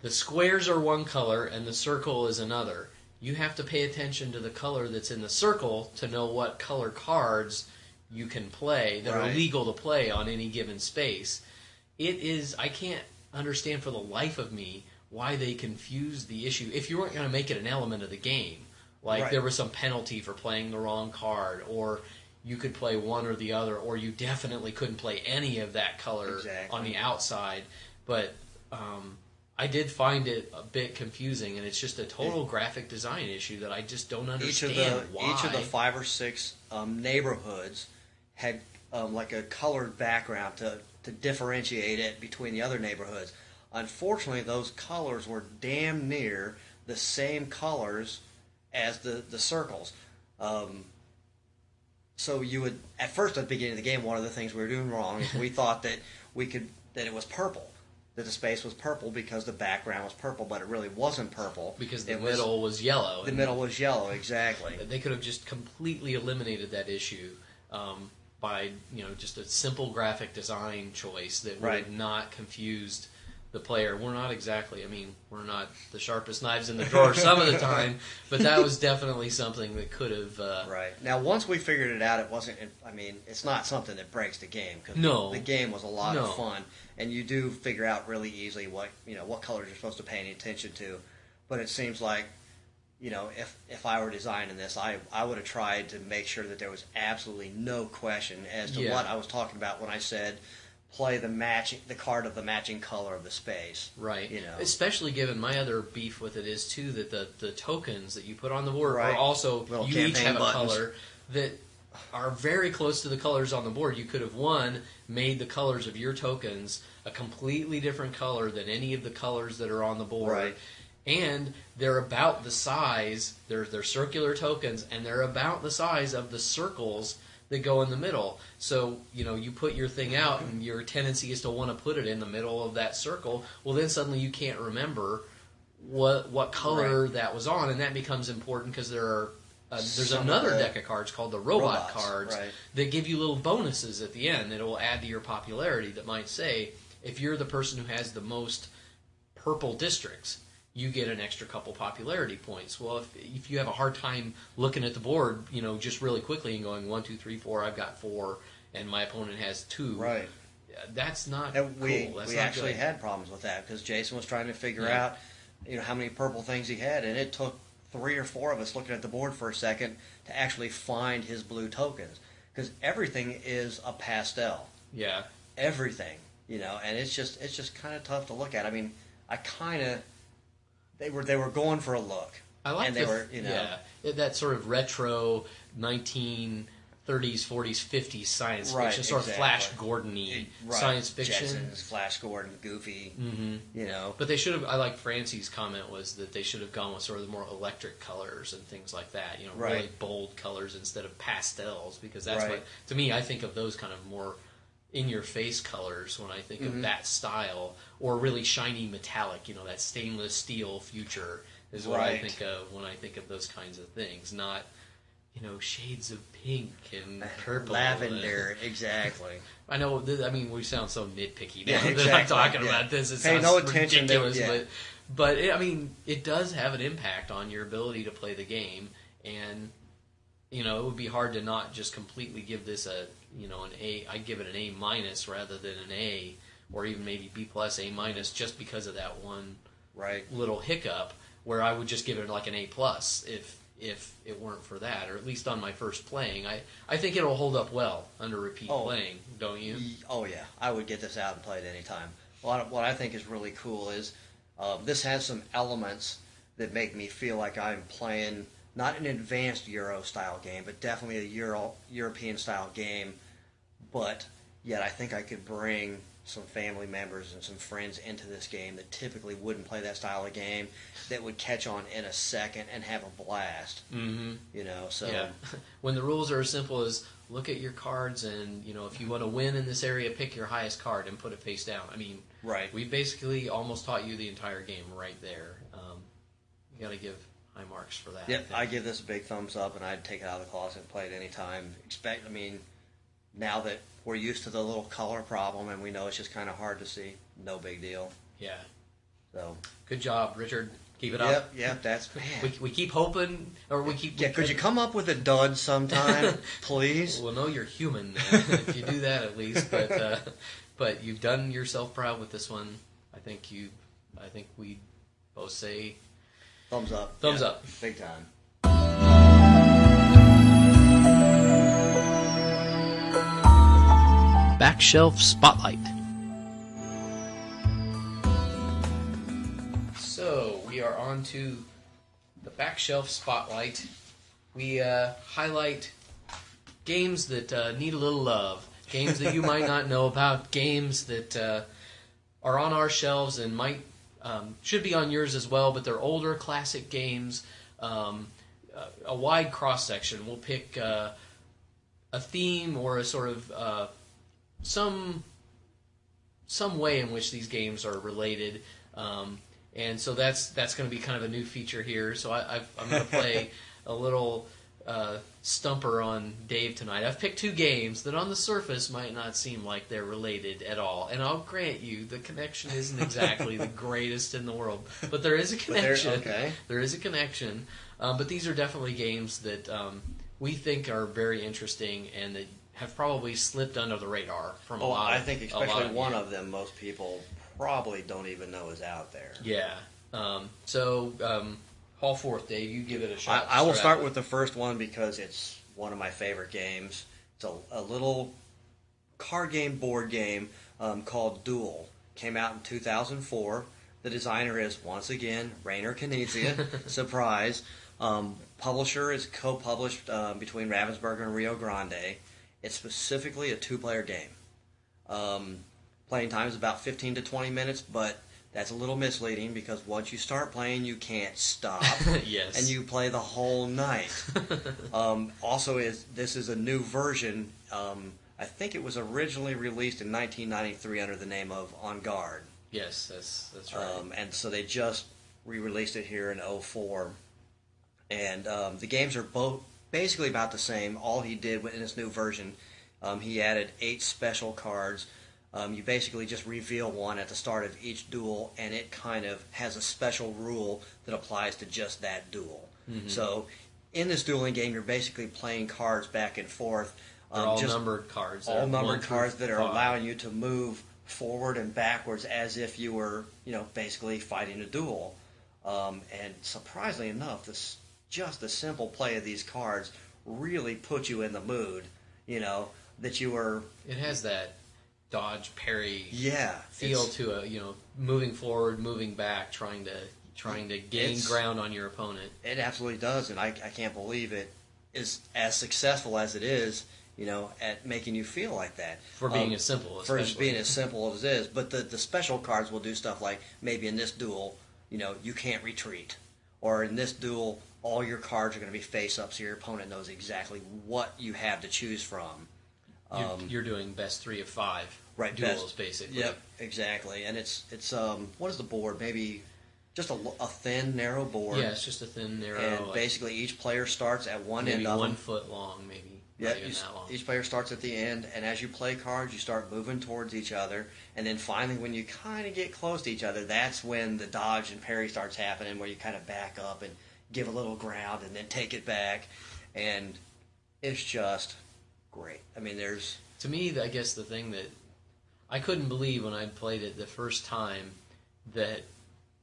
The squares are one color, and the circle is another. You have to pay attention to the color that's in the circle to know what color cards you can play that are legal to play on any given space. It is, I can't understand for the life of me why they confused the issue. If you weren't going to make it an element of the game, like Right. there was some penalty for playing the wrong card, or you could play one or the other, or you definitely couldn't play any of that color Exactly. on the outside. But um, I did find it a bit confusing, and it's just a total graphic design issue that I just don't Each of understand the why. each of the five or six um, neighborhoods had um, like a colored background to to differentiate it between the other neighborhoods. Unfortunately, those colors were damn near the same colors as the the circles. Um, so you would at first at the beginning of the game, one of the things we were doing wrong is we thought that we could that it was purple, that the space was purple because the background was purple, but it really wasn't purple because the it middle was yellow. the middle was yellow, exactly. They could have just completely eliminated that issue um, by you know just a simple graphic design choice that would Right. have not confused the player. We're not exactly. I mean, we're not the sharpest knives in the drawer some of the time, but that was definitely something that could have. Uh, Right now, once we figured it out, it wasn't. I mean, it's not something that breaks the game because No. the game was a lot No. of fun, and you do figure out really easily what you know what colors you're supposed to pay any attention to. But it seems like, you know, if if I were designing this, I I would have tried to make sure that there was absolutely no question as to Yeah. what I was talking about when I said play the matching the card of the matching color of the space. Right. You know. Especially given my other beef with it is too that the, the tokens that you put on the board Right. are also Little you each have a color that are very close to the colors on the board. You could have one made the colors of your tokens a completely different color than any of the colors that are on the board. Right. And they're about the size. They're they're circular tokens, and they're about the size of the circles that go in the middle. So you know you put your thing out, and your tendency is to want to put it in the middle of that circle. Well, then suddenly you can't remember what what color that was on, and that becomes important because there are. Uh, there's Some another the deck of cards called the robot robots, cards right. that give you little bonuses at the end that will add to your popularity. That might say if you're the person who has the most purple districts, you get an extra couple popularity points. Well, if, if you have a hard time looking at the board, you know, just really quickly and going one, two, three, four, I've got four, and my opponent has two. Right. That's not we cool. That's we not actually good. had problems with that because Jason was trying to figure Yeah. out you know how many purple things he had, and it took three or four of us looking at the board for a second to actually find his blue tokens because everything is a pastel. Yeah. Everything, you know, and it's just it's just kind of tough to look at. I mean, I kind of they were they were going for a look. I like and they the, were you know yeah, that sort of retro 1930s, 40s, 50s science Right, fiction, sort of. Flash Gordon-y right, science fiction. Jetsons, Flash Gordon, Googie, hmm you know. But they should have. I like Francie's comment was that they should have gone with sort of the more electric colors and things like that. You know, really bold colors instead of pastels, because that's Right. what to me I think of those kind of more in-your-face colors when I think Mhm. of that style, or really shiny metallic. You know, that stainless steel future is what I think of when I think of those kinds of things. Not you know shades of pink and purple, Lavender, exactly. I know. th- I mean, we sound so nitpicky now Yeah, that I'm talking yeah. about this. It Pay no attention to- ridiculous, yeah. but but it, I mean, it does have an impact on your ability to play the game, and you know, it would be hard to not just completely give this a you know an A. I'd give it an A minus rather than an A, or even maybe B plus, A minus, just because of that one Right. little hiccup. Where I would just give it like an A plus if if it weren't for that, or at least on my first playing. I I think it'll hold up well under repeat Oh. playing, don't you? Oh yeah, I would get this out and play it anytime. What what I think is really cool is um, this has some elements that make me feel like I'm playing not an advanced Euro style game, but definitely a Euro European style game. But yet, I think I could bring some family members and some friends into this game that typically wouldn't play that style of game that would catch on in a second and have a blast. Mm-hmm. You know, so yeah. When the rules are as simple as look at your cards and, you know, if you want to win in this area, pick your highest card and put it face down. I mean, right. we basically almost taught you the entire game right there. Um, you got to give high marks for that. Yep, think. I give this a big thumbs up, and I'd take it out of the closet and play it anytime. Expect, I mean, now that we're used to the little color problem, and we know it's just kind of hard to see, no big deal. yeah. So, Good job, Richard. Keep it yep, up. yep, that's man. We, we keep hoping, or we keep. yeah, could you come up with a dud sometime, please? Well, no, you're human if you do that at least. But uh, but you've done yourself proud with this one. I think you. I think we both say Thumbs up. Thumbs Yeah, up. Big time. Back Shelf Spotlight. So we are on to the Back Shelf Spotlight. We uh, highlight games that uh, need a little love, games that you might not know about, games that uh, are on our shelves and might um, should be on yours as well, but they're older classic games. Um, a, wide cross section. We'll pick uh, a theme or a sort of uh, some some way in which these games are related. Um, and so that's that's going to be kind of a new feature here. So I, I've, I'm going to play a little uh, stumper on Dave tonight. I've picked two games that on the surface might not seem like they're related at all. And I'll grant you the connection isn't exactly the greatest in the world, but there is a connection. okay. There is a connection. Um, but these are definitely games that um, we think are very interesting and that have probably slipped under the radar from a Oh, lot. I think especially of one you. of them, most people probably don't even know is out there. Yeah. Um, so, um, Hall Fourth, Dave, you give it a shot. I will start with the first one because it's one of my favorite games. It's a, a little card game, board game um, called Duel. Came out in 2004. The designer is once again Rainer Knizia. Surprise. Um, publisher is co-published uh, between Ravensburger and Rio Grande. It's specifically a two-player game. Um, playing time is about 15 to 20 minutes, but that's a little misleading because once you start playing, you can't stop yes. and you play the whole night. um, also, is this is a new version. Um, I think it was originally released in 1993 under the name of En Garde, yes, that's that's right. um, and so they just re-released it here in 04. And um, the games are both basically about the same. All he did in this new version, um, he added eight special cards. Um, you basically just reveal one at the start of each duel, and it kind of has a special rule that applies to just that duel. Mm-hmm. So, in this dueling game, you're basically playing cards back and forth. Um, all just numbered cards. all numbered cards that are five. allowing you to move forward and backwards as if you were, you know, basically fighting a duel. Um, and surprisingly enough, this just the simple play of these cards really put you in the mood. You know that you were It has that dodge parry yeah feel to a you know moving forward, moving back, trying to trying to gain ground on your opponent. It absolutely does, and I, I can't believe it is as successful as it is. You know, at making you feel like that For being Um, as simple, for being as simple as it is. But the the special cards will do stuff like maybe in this duel, you know, you can't retreat, or in this duel, all your cards are going to be face up, so your opponent knows exactly what you have to choose from. You're, Um, you're doing best three of five right duels, best- basically. Yep, exactly. And it's it's um what is the board? Maybe just a, a thin, narrow board. Yeah, it's just a thin, narrow, and like, basically each player starts at one end of one them. foot long, maybe Yeah, not even you s- that long. each player starts at the end, and as you play cards, you start moving towards each other, and then finally, when you kind of get close to each other, that's when the dodge and parry starts happening, where you kind of back up and give a little ground, and then take it back, and it's just great. I mean, there's to me, I guess the thing that I couldn't believe when I played it the first time that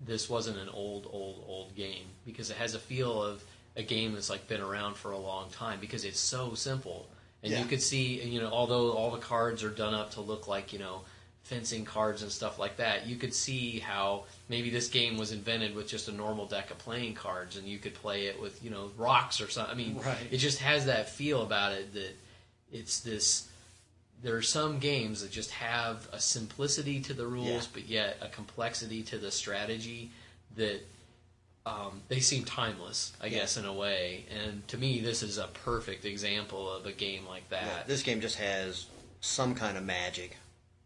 this wasn't an old, old, old game because it has a feel of a game that's like been around for a long time because it's so simple and Yeah. you could see you know although all the cards are done up to look like you know fencing cards and stuff like that you could see how maybe this game was invented with just a normal deck of playing cards and you could play it with you know rocks or something i mean Right. it just has that feel about it that it's this there are some games that just have a simplicity to the rules, Yeah. but yet a complexity to the strategy that um, they seem timeless, I Yeah. guess, in a way. And to me, this is a perfect example of a game like yeah, that. this game just has some kind of magic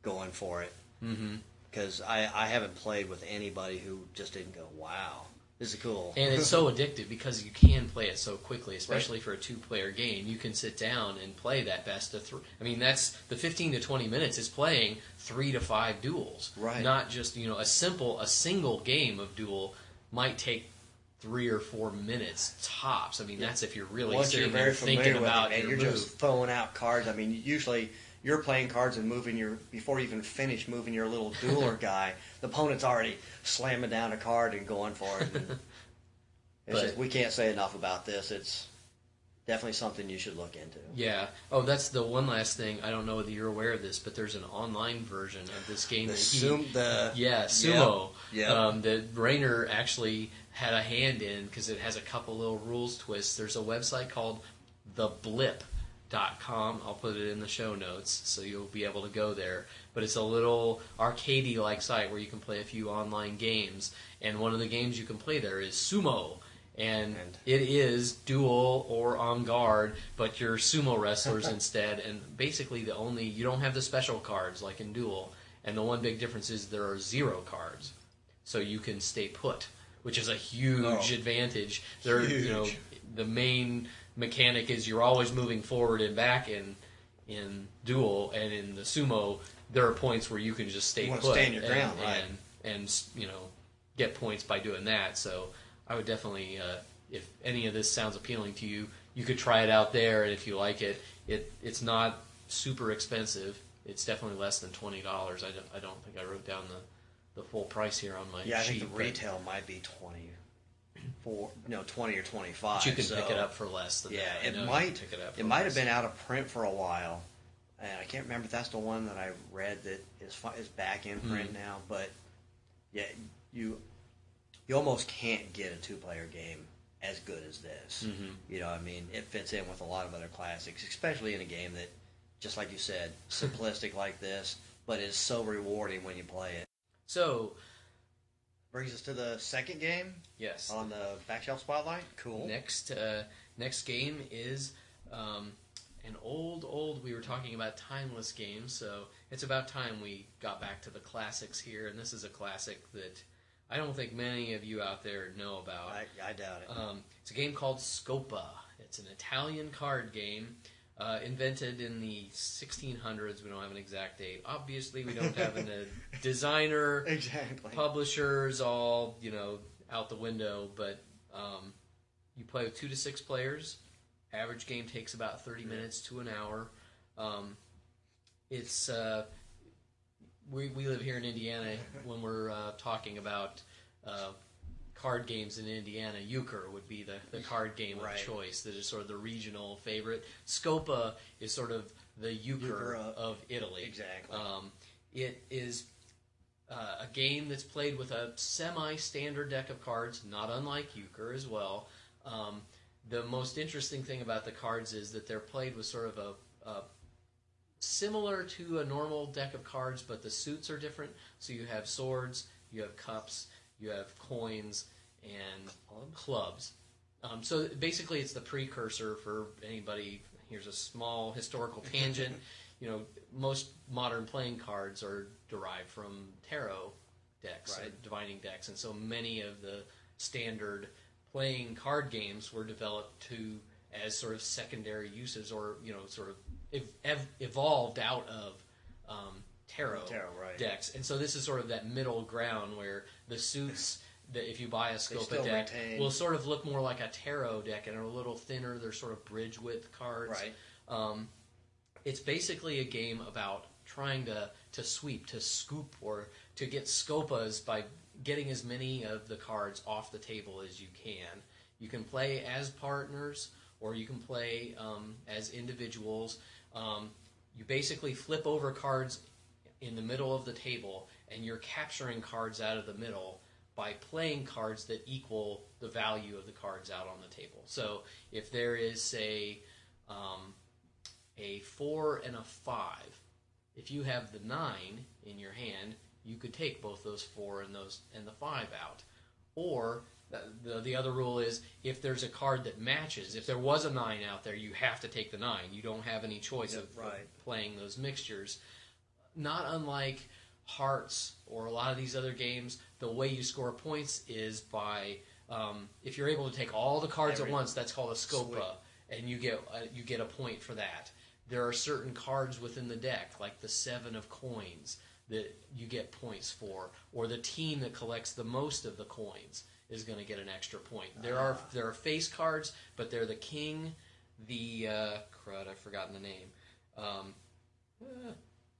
going for it. Mm-hmm. Because I, I haven't played with anybody who just didn't go, wow, this is cool. And it's so addictive because you can play it so quickly, especially for a two-player game. You can sit down and play that best of three. I mean, that's the 15 to 20 minutes is playing three to five duels, Right. Not just you know a simple a single game of duel might take three or four minutes tops. I mean, that's if you're really Once you're very thinking with about it, and your you're move. just throwing out cards. I mean, usually you're playing cards and moving your before you even finish moving your little dueler guy. The opponent's already slamming down a card and going for it. It's But- just, we can't say enough about this. It's definitely something you should look into. Yeah. Oh, that's the one last thing. I don't know whether you're aware of this, but there's an online version of this game The, that he, sum, the Yeah, sumo. Yep. Um, that Rainer actually had a hand in because it has a couple little rules twists. There's a website called theblip.com. I'll put it in the show notes so you'll be able to go there. But it's a little arcadey like site where you can play a few online games. And one of the games you can play there is sumo. And And- it is Duel or En Garde, but you're sumo wrestlers instead. And basically, the only you don't have the special cards like in Duel. And the one big difference is there are zero cards, so you can stay put, which is a huge Oh. advantage. There, you know, the main mechanic is you're always moving forward and back in in duel, and in the sumo, there are points where you can just stay You put your and, ground, right. and and you know get points by doing that. So I would definitely, uh, if any of this sounds appealing to you, you could try it out there, and if you like it, it it's not super expensive. It's definitely less than twenty dollars. I don't, I don't think I wrote down the, the full price here on my Yeah, I sheet. think the retail might be twenty four, know twenty or twenty five. You can pick it up for less than Yeah, that. It might. pick it up. It might have been out of print for a while, and I can't remember if that's the one that I read that is is back in print Mm-hmm. now. But yeah, you you almost can't get a two player game as good as this. Mhm. You know, I mean, it fits in with a lot of other classics, especially in a game that, just like you said, simplistic like this, but is so rewarding when you play it. So Brings us to the second game yes, on the back shelf spotlight. Cool. Next, uh, next game is um, an old, old. We were talking about timeless games, so it's about time we got back to the classics here. And this is a classic that I don't think many of you out there know about. I, I doubt it. Um, it's a game called Scopa. It's an Italian card game uh, invented in the 1600s. We don't have an exact date. Obviously, we don't have a designer exactly. publishers all you know out the window but um, you play with two to six players average game takes about 30 minutes to an hour um, it's uh, we, we live here in indiana when we're uh, talking about uh, card games in Indiana, euchre would be the, the card game Right. of choice. That is sort of the regional favorite. Scopa is sort of the euchre, Euchre, of Italy. exactly. Um, it is uh, a game that's played with a semi-standard deck of cards, not unlike euchre as well. Um, the most interesting thing about the cards is that they're played with sort of a, a similar to a normal deck of cards, but the suits are different. So you have swords, you have cups, you have coins, and clubs. Um, so basically, it's the precursor for anybody. Here's a small historical tangent. you know, most modern playing cards are derived from tarot decks, Right. divining decks, and so many of the standard playing card games were developed to as sort of secondary uses, or you know, sort of ev- ev- evolved out of um, tarot, Tarot, right. decks. And so this is sort of that middle ground where the suits that if you buy a Scopa deck retain- will sort of look more like a tarot deck and are a little thinner. They're sort of bridge width cards. Right. Um, it's basically a game about trying to, to sweep, to scoop, or to get scopas by getting as many of the cards off the table as you can. You can play as partners, or you can play um, as individuals. Um, you basically flip over cards in the middle of the table, and you're capturing cards out of the middle by playing cards that equal the value of the cards out on the table. So if there is, say, um, a four and a five. If you have the nine in your hand, you could take both those four and those and the five out. Or the, the, the other rule is if there's a card that matches, if there was a nine out there, you have to take the nine. You don't have any choice Yeah, of, of right. playing those mixtures. Not unlike Hearts or a lot of these other games, the way you score points is by um, if you're able to take all the cards Every- at once. That's called a scopa Sweet. and you get uh, you get a point for that. There are certain cards within the deck, like the seven of coins, that you get points for, or the team that collects the most of the coins is going to get an extra point. There are there are face cards, but they're the king, the uh, crud. I've forgotten the name. Um, uh,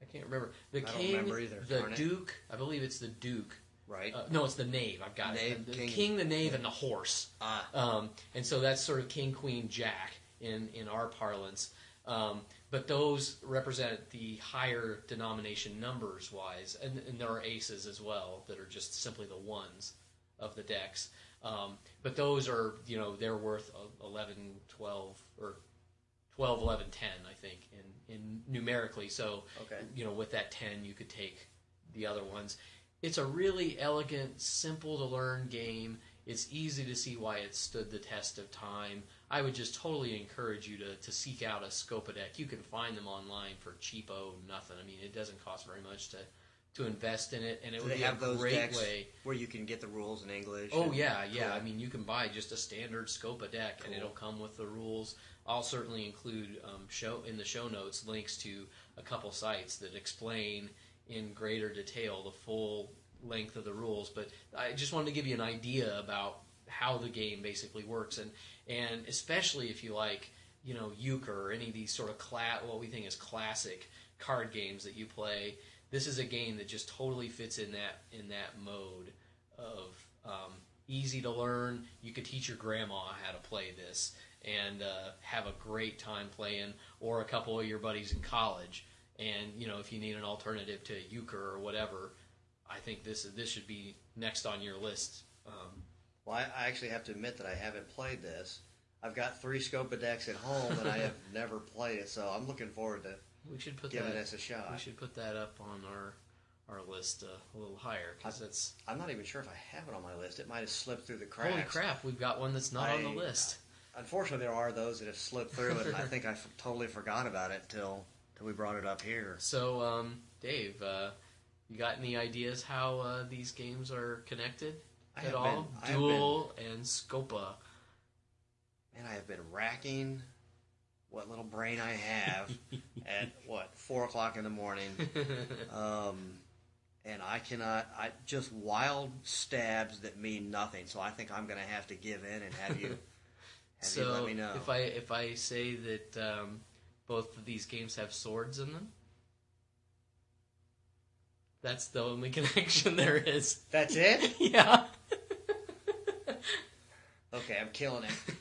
I can't remember the I king, remember either, the darn it. duke. I believe it's the duke. Right. Uh, no, it's the knave. I've got Knave, it. The king. king, the knave, and the horse. Ah. Um, and so that's sort of king, queen, jack in, in our parlance. Um, but those represent the higher denomination numbers wise. And, and there are aces as well that are just simply the ones of the decks. Um, but those are, you know, they're worth uh, 11, 12, or 12, 11, 10, I think, in, in numerically. So, Okay. you know, with that 10, you could take the other ones. It's a really elegant, simple to learn game. It's easy to see why it stood the test of time. I would just totally encourage you to, to seek out a Scopa deck. You can find them online for cheapo nothing. I mean, it doesn't cost very much to, to invest in it, and it Do would they be have a those great decks way. where you can get the rules in English? Oh and- yeah, yeah. Cool. I mean, you can buy just a standard Scopa deck, and Cool. it'll come with the rules. I'll certainly include um, show in the show notes links to a couple sites that explain in greater detail the full length of the rules. But I just wanted to give you an idea about how the game basically works, and and especially if you like, you know, euchre or any of these sort of cla- what we think is classic card games that you play. This is a game that just totally fits in that in that mode of um, easy to learn. You could teach your grandma how to play this and uh, have a great time playing, or a couple of your buddies in college. And you know, if you need an alternative to euchre or whatever, I think this this should be next on your list. Um, Well, I, I actually have to admit that I haven't played this. I've got three Scopa decks at home, and I have never played it, so I'm looking forward to we should put giving that. this a shot. We should put that up on our our list uh, a little higher because that's I'm not even sure if I have it on my list. It might have slipped through the cracks. holy crap. We've got one that's not on the list. Unfortunately, there are those that have slipped through, and I think I f- totally forgot about it till till we brought it up here. So, um, Dave, uh, you got any ideas how uh, these games are connected I at all? been- I have Duel and Scopa. And I have been racking what little brain I have at what four o'clock in the morning, um, and I cannot. I just wild stabs that mean nothing. So I think I'm going to have to give in and have you have so, you let me know. if I if I say that um, both of these games have swords in them, that's the only connection there is. That's it. yeah. Okay, I'm killing it.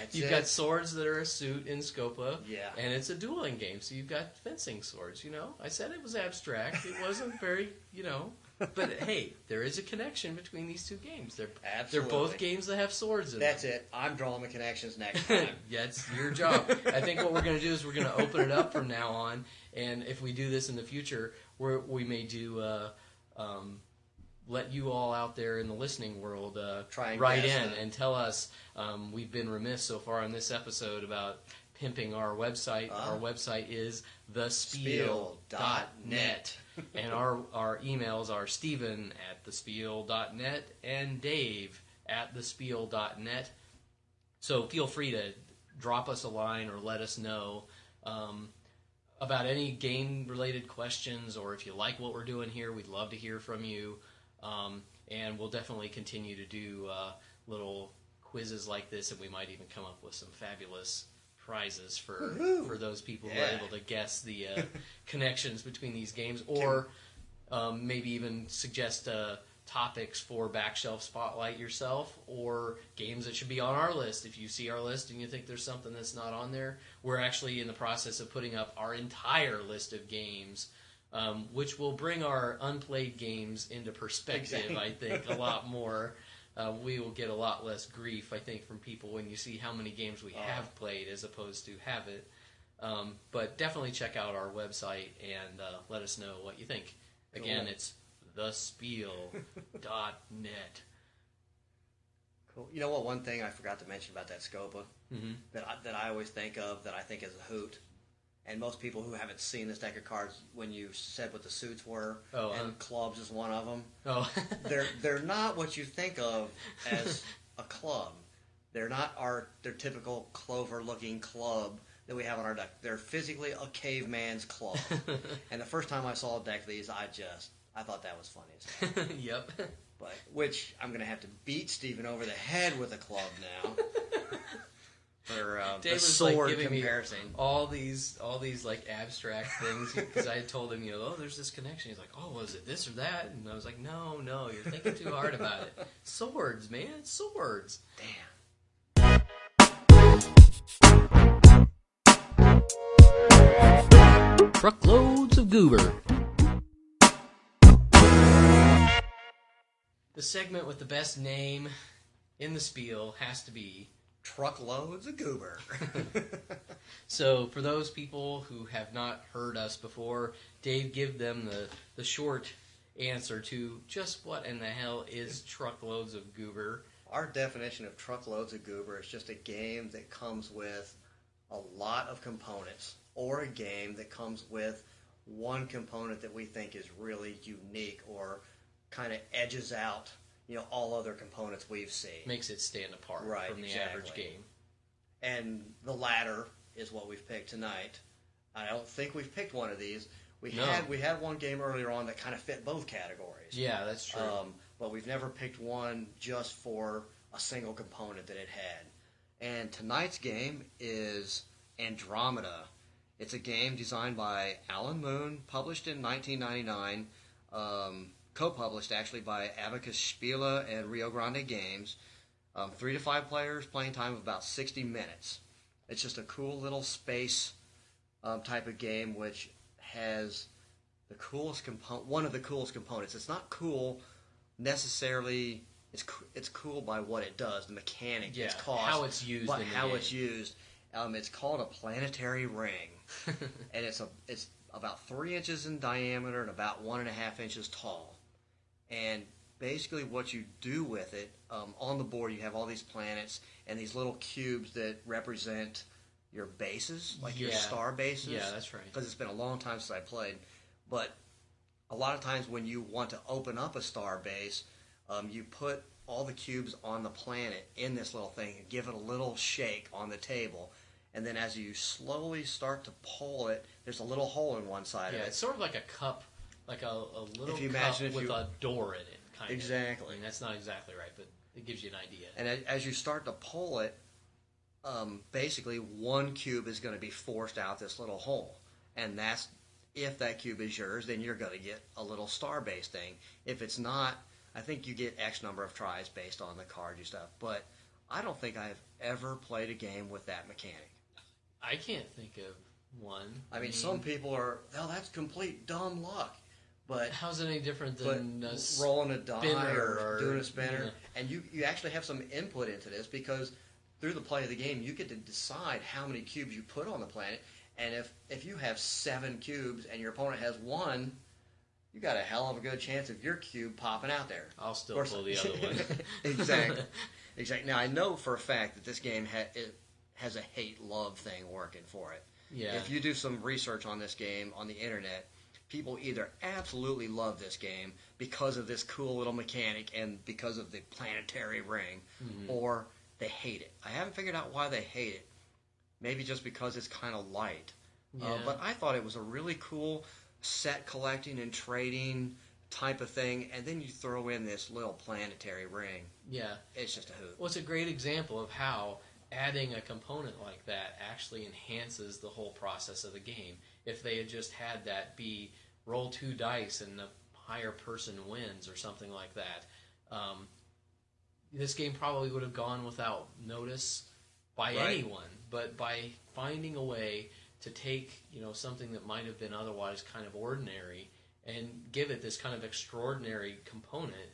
That's You've it. got swords that are a suit in Scopa. Yeah. And it's a dueling game, so you've got fencing swords, you know? I said it was abstract. It wasn't very, you know. But hey, there is a connection between these two games. They're Absolutely. they're both games that have swords in That's them. it. I'm drawing the connections next time. yeah, it's your job. I think what we're going to do is we're going to open it up from now on, and if we do this in the future, we're, we may do uh, um, let you all out there in the listening world uh, Try and write in it. and tell us. Um, we've been remiss so far on this episode about pimping our website. Uh. our website is thespiel.net. net. and our, our emails are Stephen at thespiel.net and Dave at thespiel.net. So feel free to drop us a line or let us know um, about any game related questions or if you like what we're doing here, we'd love to hear from you. Um, and we'll definitely continue to do uh, little quizzes like this, and we might even come up with some fabulous prizes for Woohoo! for those people who are able to guess the uh, connections between these games, or um, maybe even suggest uh, topics for Backshelf Spotlight yourself, or games that should be on our list. If you see our list and you think there's something that's not on there, we're actually in the process of putting up our entire list of games. Um, which will bring our unplayed games into perspective, Exactly. I think, a lot more. Uh, we will get a lot less grief, I think, from people when you see how many games we Oh. have played as opposed to have it. Um, but definitely check out our website and uh, let us know what you think. Again, Cool. it's thespiel.net. Cool. You know what? One thing I forgot to mention about that Scopa Mm-hmm. that I, that I always think of that I think is a hoot, and most people who haven't seen this deck of cards, when you said what the suits were, Oh, and uh. clubs is one of them. Oh, They're they're not what you think of as a club. They're not our their typical clover looking club that we have on our deck. They're physically a caveman's club. and the first time I saw a deck of these, I just I thought that was funny as hell. yep. But which I'm gonna have to beat Steven over the head with a club now. For uh, Dave the was like sword giving comparison. me all these, all these like abstract things because I had told him, you know, oh, there's this connection. He's like, oh, was it this or that? And I was like, no, no, you're thinking too hard about it. Swords, man, swords. Damn. Truckloads of goober. The segment with the best name in the spiel has to be. Truckloads of goober. So, for those people who have not heard us before, Dave, give them the, the short answer to just what in the hell is truckloads of goober. Our definition of truckloads of goober is just a game that comes with a lot of components, or a game that comes with one component that we think is really unique or kind of edges out, you know, all other components we've seen. Makes it stand apart Right, from the average game. And the latter is what we've picked tonight. I don't think we've picked one of these. We No. had we had one game earlier on that kind of fit both categories. Yeah, that's true. Um, but we've never picked one just for a single component that it had. And tonight's game is Andromeda. It's a game designed by Alan Moon, published in 1999, um, co-published actually by Abacus Spiele and Rio Grande Games. Um, three to five players, playing time of about 60 minutes. It's just a cool little space um, type of game, which has the coolest component. One of the coolest components. It's not cool necessarily. It's it's cool by what it does, the mechanic, Yeah, its cost, how it's used but how game. it's used. Um, it's called a planetary ring, and it's a it's about three inches in diameter and about one and a half inches tall. And basically, what you do with it um, on the board, you have all these planets and these little cubes that represent your bases, like your star bases. Yeah, that's right. Because it's been a long time since I played, but a lot of times when you want to open up a star base, um, you put all the cubes on the planet in this little thing and give it a little shake on the table. And then as you slowly start to pull it, there's a little hole in one side yeah, of it's sort of like a cup, like a, a little If you cup imagine if with you- a door in it, kind of. Exactly. I mean, that's not exactly right, but it gives you an idea. And a- as you start to pull it, um, basically one cube is going to be forced out this little hole, and that's if that cube is yours, then you're going to get a little star base thing. If it's not, I think you get X number of tries based on the card you stuff. But I don't think I've ever played a game with that mechanic. I can't think of one. I mean, some people are, oh, that's complete dumb luck. But How's it any different than a rolling a die or, or- doing a spinner, yeah. and you you actually have some input into this because through the play of the game, you get to decide how many cubes you put on the planet, and if if you have seven cubes and your opponent has one, you got a hell of a good chance of your cube popping out there. I'll still pull the other one. exactly, exactly. Now I know for a fact that this game ha- it has a hate love thing working for it. Yeah. If you do some research on this game on the internet, people either absolutely love this game because of this cool little mechanic and because of the planetary ring, Mm-hmm. or they hate it. I haven't figured out why they hate it. Maybe just because it's kind of light. Uh, but I thought it was a really cool set collecting and trading type of thing, and then you throw in this little planetary ring. yeah. It's just a hoot. Well, it's a great example of how adding a component like that actually enhances the whole process of the game. If they had just had that be roll two dice and the higher person wins or something like that, um, this game probably would have gone without notice by Right. anyone. But by finding a way to take you know something that might have been otherwise kind of ordinary and give it this kind of extraordinary component,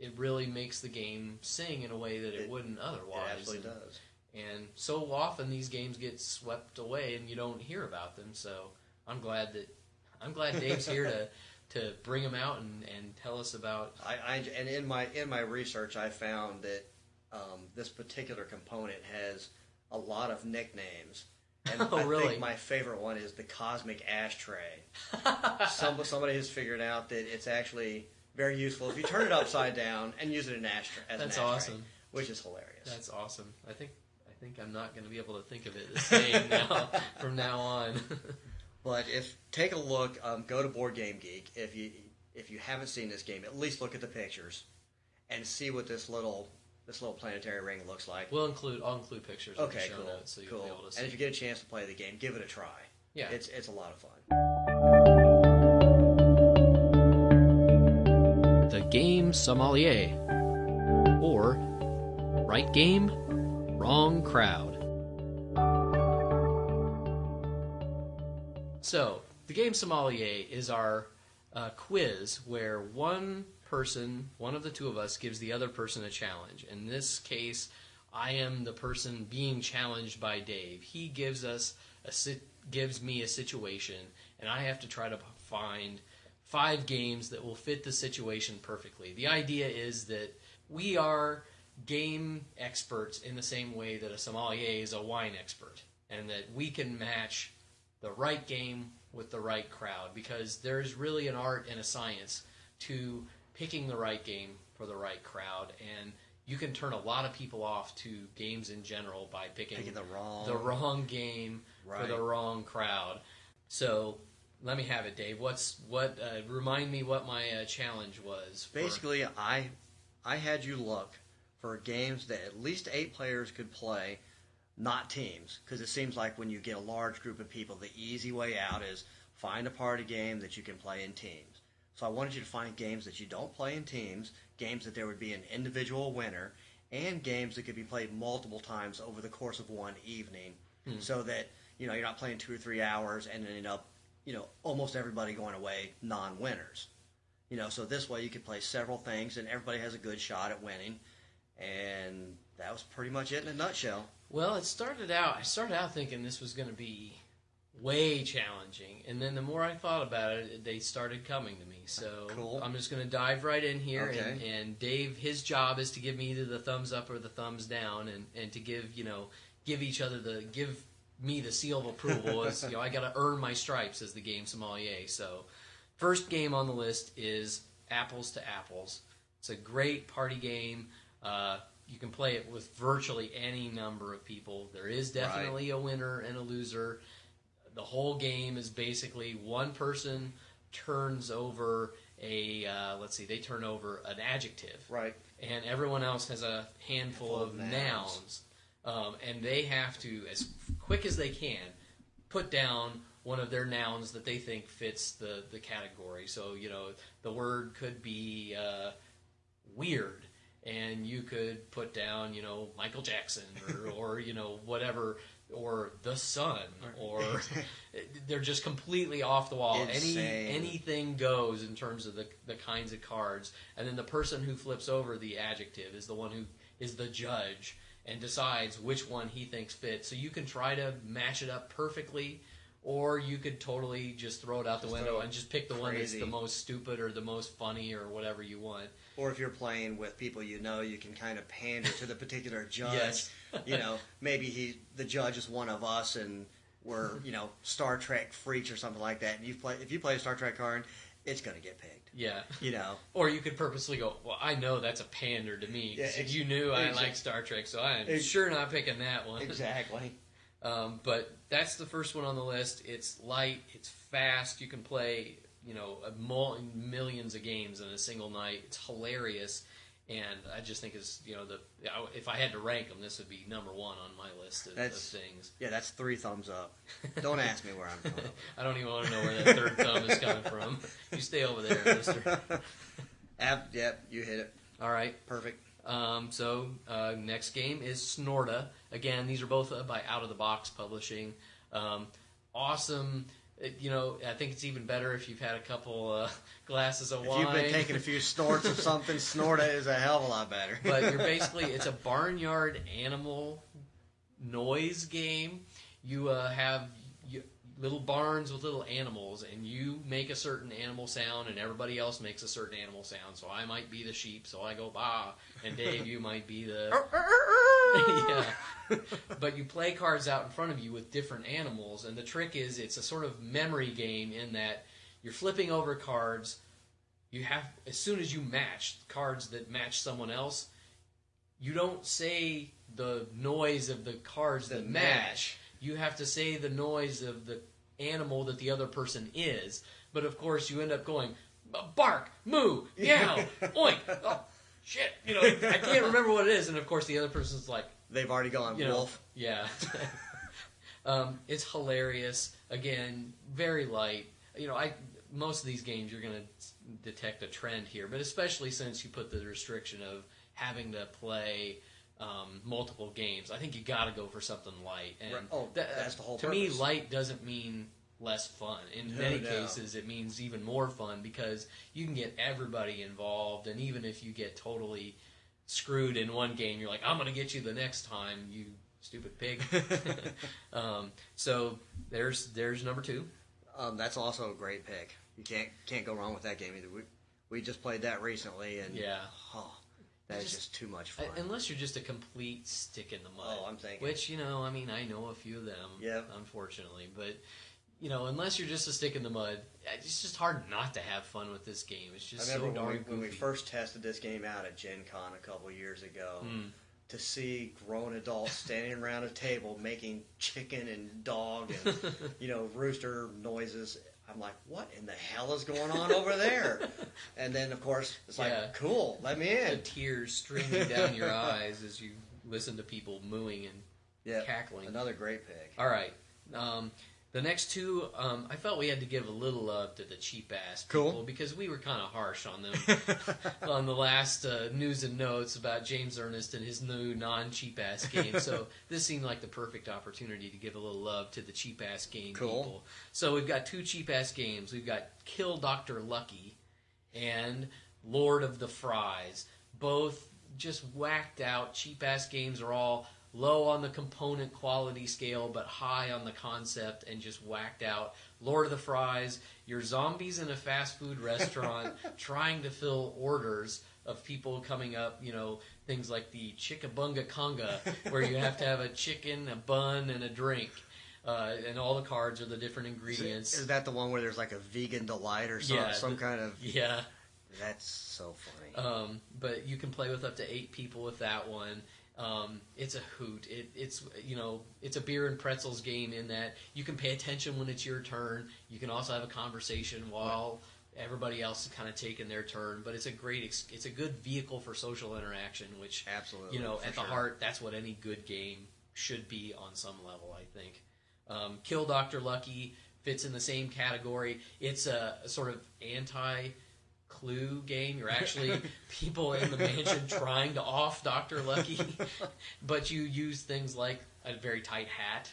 it really makes the game sing in a way that it, It- wouldn't otherwise. It absolutely and, does. And so often these games get swept away and you don't hear about them. So I'm glad that I'm glad Dave's here to to bring them out and, and tell us about. I, I and in my in my research, I found that um, this particular component has a lot of nicknames. And Oh, I really? think my favorite one is the cosmic ashtray. Some, somebody has figured out that it's actually very useful if you turn it upside down and use it in ashtray, as That's an ashtray, awesome. which is hilarious. That's awesome. I think think I'm not going to be able to think of it the same now from now on. But if take a look, um, go to Board Game Geek. If you if you haven't seen this game, at least look at the pictures and see what this little this little planetary ring looks like. we'll include I'll include pictures in the Okay, show cool, notes so you'll cool. be able to see. And if you get a chance to play the game, give it a try. yeah, It's it's a lot of fun. the game sommelier, or right game, wrong crowd. So, the game sommelier is our uh, quiz where one person, one of the two of us, gives the other person a challenge. In this case, I am the person being challenged by Dave. He gives us a gives me a situation, and I have to try to find five games that will fit the situation perfectly. The idea is that we are game experts in the same way that a sommelier is a wine expert, and that we can match the right game with the right crowd because there's really an art and a science to picking the right game for the right crowd and you can turn a lot of people off to games in general by picking, Picking the wrong- the wrong game for the wrong crowd. So let me have it, Dave. What's what? Uh, remind me what my uh, challenge was. for- Basically, I I had you look for games that at least eight players could play, not teams, because it seems like when you get a large group of people, the easy way out is find a party game that you can play in teams. So I wanted you to find games that you don't play in teams, games that there would be an individual winner, and games that could be played multiple times over the course of one evening, hmm. so that you know you're not playing two or three hours and end up, you know, almost everybody going away non-winners. You know, so this way you could play several things and everybody has a good shot at winning. And that was pretty much it in a nutshell. Well, it started out. I started out thinking this was going to be way challenging, and then the more I thought about it, they started coming to me. So Cool. I'm just going to dive right in here, and, Okay. and Dave, his job is to give me either the thumbs up or the thumbs down, and, and to give you know give each other the give me the seal of approval. as, you know, I got to earn my stripes as the game sommelier. So first game on the list is Apples to Apples. It's a great party game. Uh, you can play it with virtually any number of people. There is definitely a winner and a loser. The whole game is basically one person turns over a uh, let's see, they turn over an adjective, Right. and everyone else has a handful Handful of of nouns, nouns. Um, and they have to, as quick as they can, put down one of their nouns that they think fits the the category. So you know, the word could be uh, weird, and you could put down, you know, Michael Jackson or, or you know, whatever, or the sun, or they're just completely off the wall. Insane. Any anything goes in terms of the the kinds of cards, and then the person who flips over the adjective is the one who is the judge and decides which one he thinks fits. So you can try to match it up perfectly. Or you could totally just throw it out the window and just pick the one that's the most stupid or the most funny or whatever you want. Or if you're playing with people you know, you can kind of pander to the particular judge. Yes. you know, maybe he the judge is one of us, and we're you know Star Trek freaks or something like that. And you play if you play a Star Trek card, it's gonna get picked. Yeah. You know, Or you could purposely go, well, I know that's a pander to me. Yeah, you knew I like Star Trek, so I am Ex- sure not picking that one. exactly. Um, but that's the first one on the list. It's light, it's fast. You can play, you know, a mul- millions of games in a single night. It's hilarious, and I just think it's, you know, the if I had to rank them, this would be number one on my list of, of things. Yeah, that's three thumbs up. Don't ask me where I'm from. I don't even want to know where that third thumb is coming from. You stay over there, Mister. Ab, yep, you hit it. All right. Perfect. Um, so uh, next game is Snorta. Again, these are both uh, by Out of the Box Publishing. Um, awesome. It- you know, I think it's even better if you've had a couple uh, glasses of If wine. you've been taking a few snorts of something, Snorta is a hell of a lot better. but you're basically it's a barnyard animal noise game. You uh, have little barns with little animals, and you make a certain animal sound, and everybody else makes a certain animal sound. So I might be the sheep, so I go bah, and Dave, you might be the yeah. But you play cards out in front of you with different animals, and the trick is it's a sort of memory game in that you're flipping over cards. You have as soon as you match cards that match someone else, you don't say the noise of the cards that match. You have to say the noise of the animal that the other person is. But of course, you end up going bark, moo, meow, oink. Oh, shit! You know, I can't remember what it is, and of course, the other person's like, They've already gone you know, wolf. yeah. um, it's hilarious. Again, very light. You know, I most of these games you're going to detect a trend here, but especially since you put the restriction of having to play um, multiple games, I think you got to go for something light. And Right. Oh, that- that's the whole To me, light doesn't mean less fun. In No, many no. cases, it means even more fun because you can get everybody involved, and even if you get totally screwed in one game, you're like, I'm going to get you the next time, you stupid pig. um, so there's there's number two. Um, that's also a great pick. You can't can't go wrong with that game either. We we just played that recently, and Yeah. oh, that's Just- just, too much fun. Unless you're just a complete stick in the mud. Oh, I'm thinking. Which, you know, I mean, I know a few of them, Yep. unfortunately. But, you know, unless you're just a stick in the mud, it's just hard not to have fun with this game. It's I just remember so when, we, darn when we first tested this game out at Gen Con a couple years ago. Mm. To see grown adults standing around a table making chicken and dog and you know rooster noises, I'm like, what in the hell is going on over there? And then of course it's like, Yeah. cool, let me the in. tears streaming down your eyes as you listen to people mooing and Yeah, cackling. another great pick. All right. Um, the next two, um, I felt we had to give a little love to the cheap ass people Cool. because we were kind of harsh on them on the last uh, news and notes about James Ernest and his new non cheap ass game. so this seemed like the perfect opportunity to give a little love to the cheap ass game Cool. people. So we've got two cheap ass games. We've got Kill Doctor Lucky and Lord of the Fries. Both just whacked out. Cheap ass games are all low on the component quality scale, but high on the concept and just whacked out. Lord of the Fries, you're zombies in a fast food restaurant trying to fill orders of people coming up, you know, things like the Chickabunga Conga, where you have to have a chicken, a bun, and a drink. Uh, and all the cards are the different ingredients. Is that the one where there's like a vegan delight or some, Yeah, some kind of? yeah. That's so funny. Um, but you can play with up to eight people with that one. Um, it's a hoot. It, it's you know it's a beer and pretzels game in that you can pay attention when it's your turn. You can also have a conversation while everybody else is kind of taking their turn. But it's a great. Ex- it's a good vehicle for social interaction, which Absolutely, you know at the sure. heart that's what any good game should be on some level. I think. Um, Kill Doctor Lucky fits in the same category. It's a, a sort of anti Clue game. You're actually people in the mansion trying to off Doctor Lucky, but you use things like a very tight hat.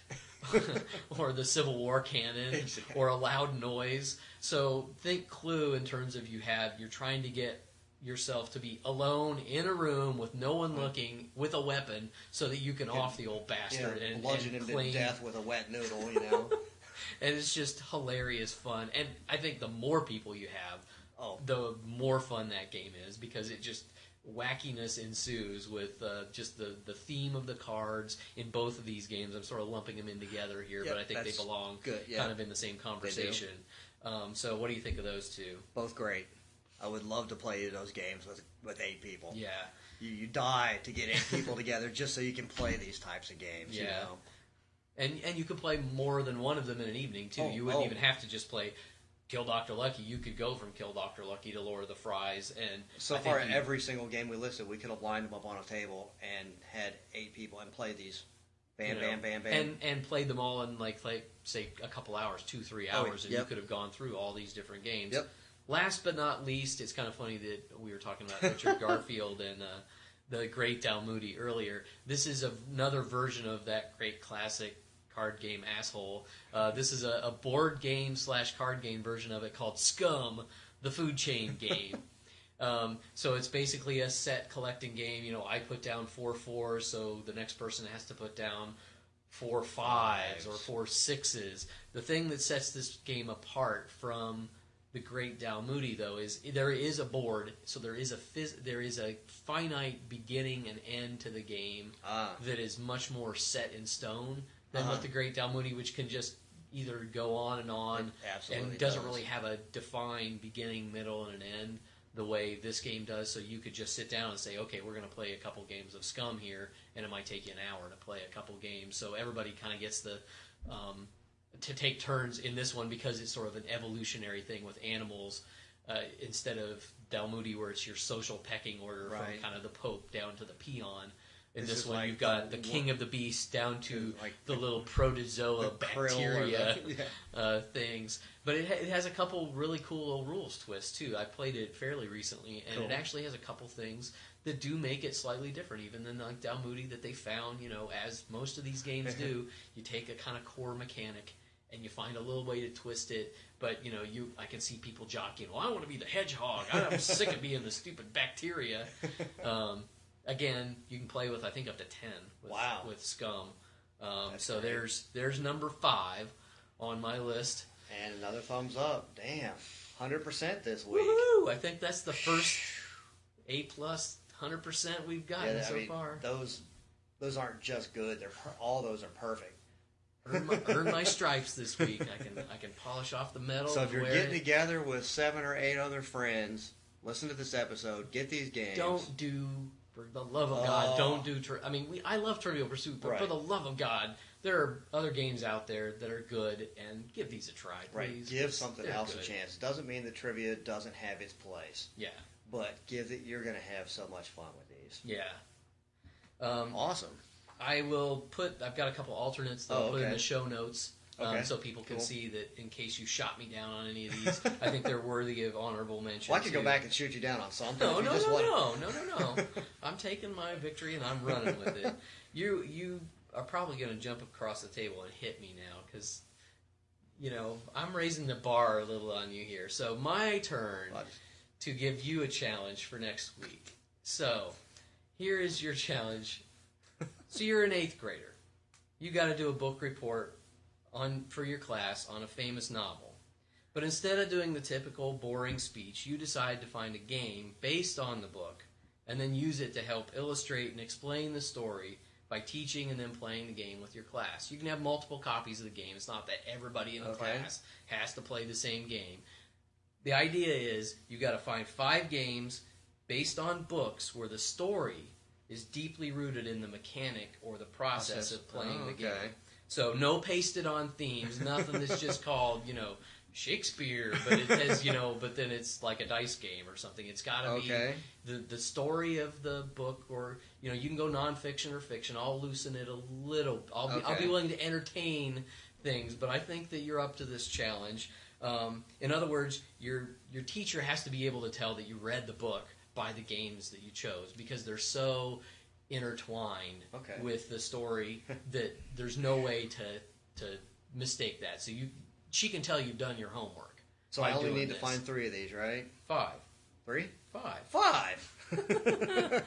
or the Civil War cannon, Exactly. or a loud noise. So think Clue in terms of you have you're trying to get yourself to be alone in a room with no one looking with a weapon, so that you can off the old Yeah, bastard and, bludgeon him to death with a wet noodle. You know. and it's just hilarious fun. And I think the more people you have, oh, the more fun that game is because it just wackiness ensues with uh, just the, the theme of the cards in both of these games. I'm sort of lumping them in together here, Yep, but I think they belong good, yeah. kind of in the same conversation. Um, so, what do you think of those two? both great. I would love to play those games with with eight people. Yeah, You, you die to get eight people together just so you can play these types of games. You Yeah. know? and and you could play more than one of them in an evening too. Oh, you wouldn't oh. even have to just play Kill Doctor Lucky. You could go from Kill Doctor Lucky to Lord of the Fries, and So I far, you- every single game we listed, we could have lined them up on a table and had eight people and played these. Bam, you know, bam, bam, bam. and and played them all in like like say a couple hours, two three hours, and yep. you could have gone through all these different games. Yep. Last but not least, it's kind of funny that we were talking about Richard Garfield and uh, the Great Dal Dalmuti earlier. This is another version of that great classic card game asshole. Uh, this is a, a board game slash card game version of it called Scum, the food chain game. Um, so it's basically a set collecting game. You know, I put down four fours, so the next person has to put down four fives or four sixes. The thing that sets this game apart from the Great Dalmuti, though, is there is a board, so there is a phys- there is a finite beginning and end to the game ah, that is much more set in stone than Uh-huh. with the Great Dalmuti, which can just either go on and on and doesn't does. really have a defined beginning, middle, and an end the way this game does. So you could just sit down and say, okay, we're going to play a couple games of Scum here, and it might take you an hour to play a couple games. So everybody kind of gets the um, to take turns in this one because it's sort of an evolutionary thing with animals. Uh, instead of Dalmuti, where it's your social pecking order from kind of the Pope down to the peon. In This this, one, like you've got the the king of the beast down to Like the little protozoa the bacteria the- yeah. uh, things. But it, ha- it has a couple really cool little rules twists too. I played it fairly recently, and Cool. it actually has a couple things that do make it slightly different, even than like Dalmuti that they found. You know, as most of these games do, you take a kind of core mechanic and you find a little way to twist it. But you know, you I can see people jockeying. Well, I want to be the hedgehog. I'm sick of being the stupid bacteria. Um, again, you can play with I think up to ten. With, Wow. With Scum. Um, so great. there's there's number five on my list. and another thumbs up. Damn, hundred percent this week. Woohoo! I think that's the first A plus hundred percent we've gotten Yeah, so mean, far. those those aren't just good. They're all those are perfect. Earn my, earned my stripes this week. I can I can polish off the metal. So if you're getting it. together with seven or eight other friends, listen to this episode. Get these games. don't do for the love of God, Oh. don't do. Tri- I mean, we, I love Trivial Pursuit, but for the love of God, there are other games out there that are good, and give these a try, right. Give something else good. a chance. Doesn't mean the trivia doesn't have its place, Yeah, but give it. You're going to have so much fun with these. yeah. Um, Awesome. I will put. I've got a couple alternates that Oh, I'll put in the show notes, um, Okay, so people can cool. see that. In case you shot me down on any of these, I think they're worthy of honorable mention. Well, I could go back and shoot you down on something. No, no, no, want- no, no, no, no. I'm taking my victory and I'm running with it. You, you are probably going to jump across the table and hit me now because, you know, I'm raising the bar a little on you here. So my turn to give you a challenge for next week. So, here is your challenge. So you're an eighth grader. You got to do a book report on for your class on a famous novel. But instead of doing the typical boring speech, you decide to find a game based on the book and then use it to help illustrate and explain the story by teaching and then playing the game with your class. You can have multiple copies of the game. It's not that everybody in the Okay. class has to play the same game. The idea is you've got to find five games based on books where the story is deeply rooted in the mechanic or the process Process. of playing Oh, the game. So no pasted on themes, nothing that's just called, you know, Shakespeare, but it says, you know, but then it's like a dice game or something. It's got to Okay. be the the story of the book, or you know, you can go nonfiction or fiction. I'll loosen it a little. I'll be, I'll be willing to entertain things, but I think that you're up to this challenge. Um, in other words, your your teacher has to be able to tell that you read the book by the games that you chose because they're so intertwined Okay. with the story that there's no way to to mistake that. So you she can tell you've done your homework. So I only need to find three of these, right? five. Three? Five. Five.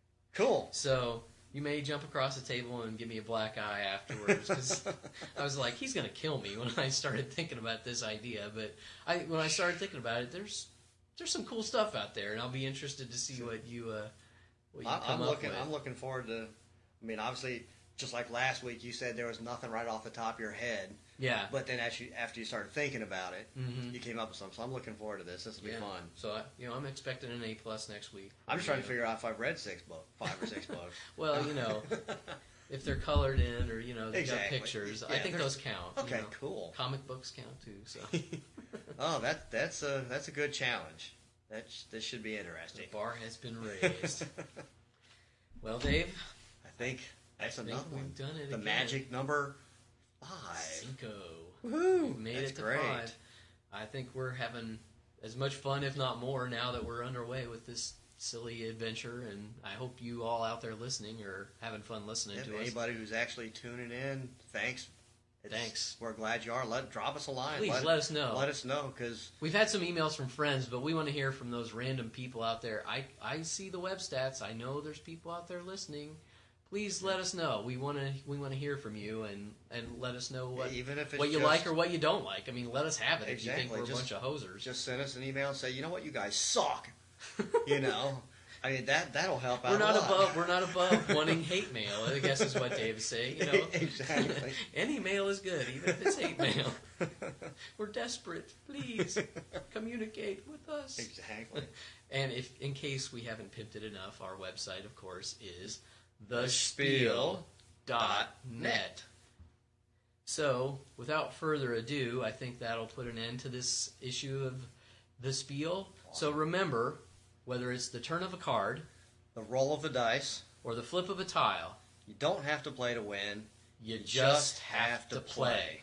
cool. So you may jump across the table and give me a black eye afterwards because I was like, he's going to kill me when I started thinking about this idea. But I, when I started thinking about it, there's there's some cool stuff out there, and I'll be interested to see what you uh, what you I, up looking. I'm looking forward to. I mean, obviously, just like last week, you said there was nothing right off the top of your head, yeah, but then as you, after you started thinking about it, Mhm. you came up with something. So I'm looking forward to this. This will be yeah. fun. So I, you know, I'm expecting an A plus next week. I'm just trying to You figure out if I've read six books, five or six books. Well, you know, if they're colored in or you know they've Exactly. got pictures, I think those count. you Okay, know. cool. Comic books count too. So Oh, that that's a that's a good challenge. That's this should be interesting. the bar has been raised. well, Dave, I think that's I think we've done it The again. magic number five. Cinco. Woohoo! We've made That's it to great. five. I think we're having as much fun, if not more, now that we're underway with this silly adventure. And I hope you all out there listening are having fun listening to us. anybody who's actually tuning in, thanks. It's- Thanks. We're glad you are. Let drop us a line. Please let us know. Let us know because We've had some emails from friends, but we want to hear from those random people out there. I, I see the web stats. I know there's people out there listening. Please let us know. We want to we want to hear from you and, and let us know what even if what you just, like or what you don't like. I mean, let us have it if you think Exactly. we're a bunch of hosers. just send us an email and say, you know what, you guys suck. you know, I mean that that'll help out. we're not a lot. above we're not above wanting hate mail. I guess is what Dave is saying. You know, Exactly. Any mail is good, even if it's hate mail. We're desperate. Please communicate with us. exactly. And if, in case we haven't pimped it enough, our website, of course, is Thespiel thespiel.net. So, without further ado, I think that'll put an end to this issue of the spiel. So remember, whether it's the turn of a card The roll of the dice. or the flip of a tile, You don't have to play to win. you just have to play.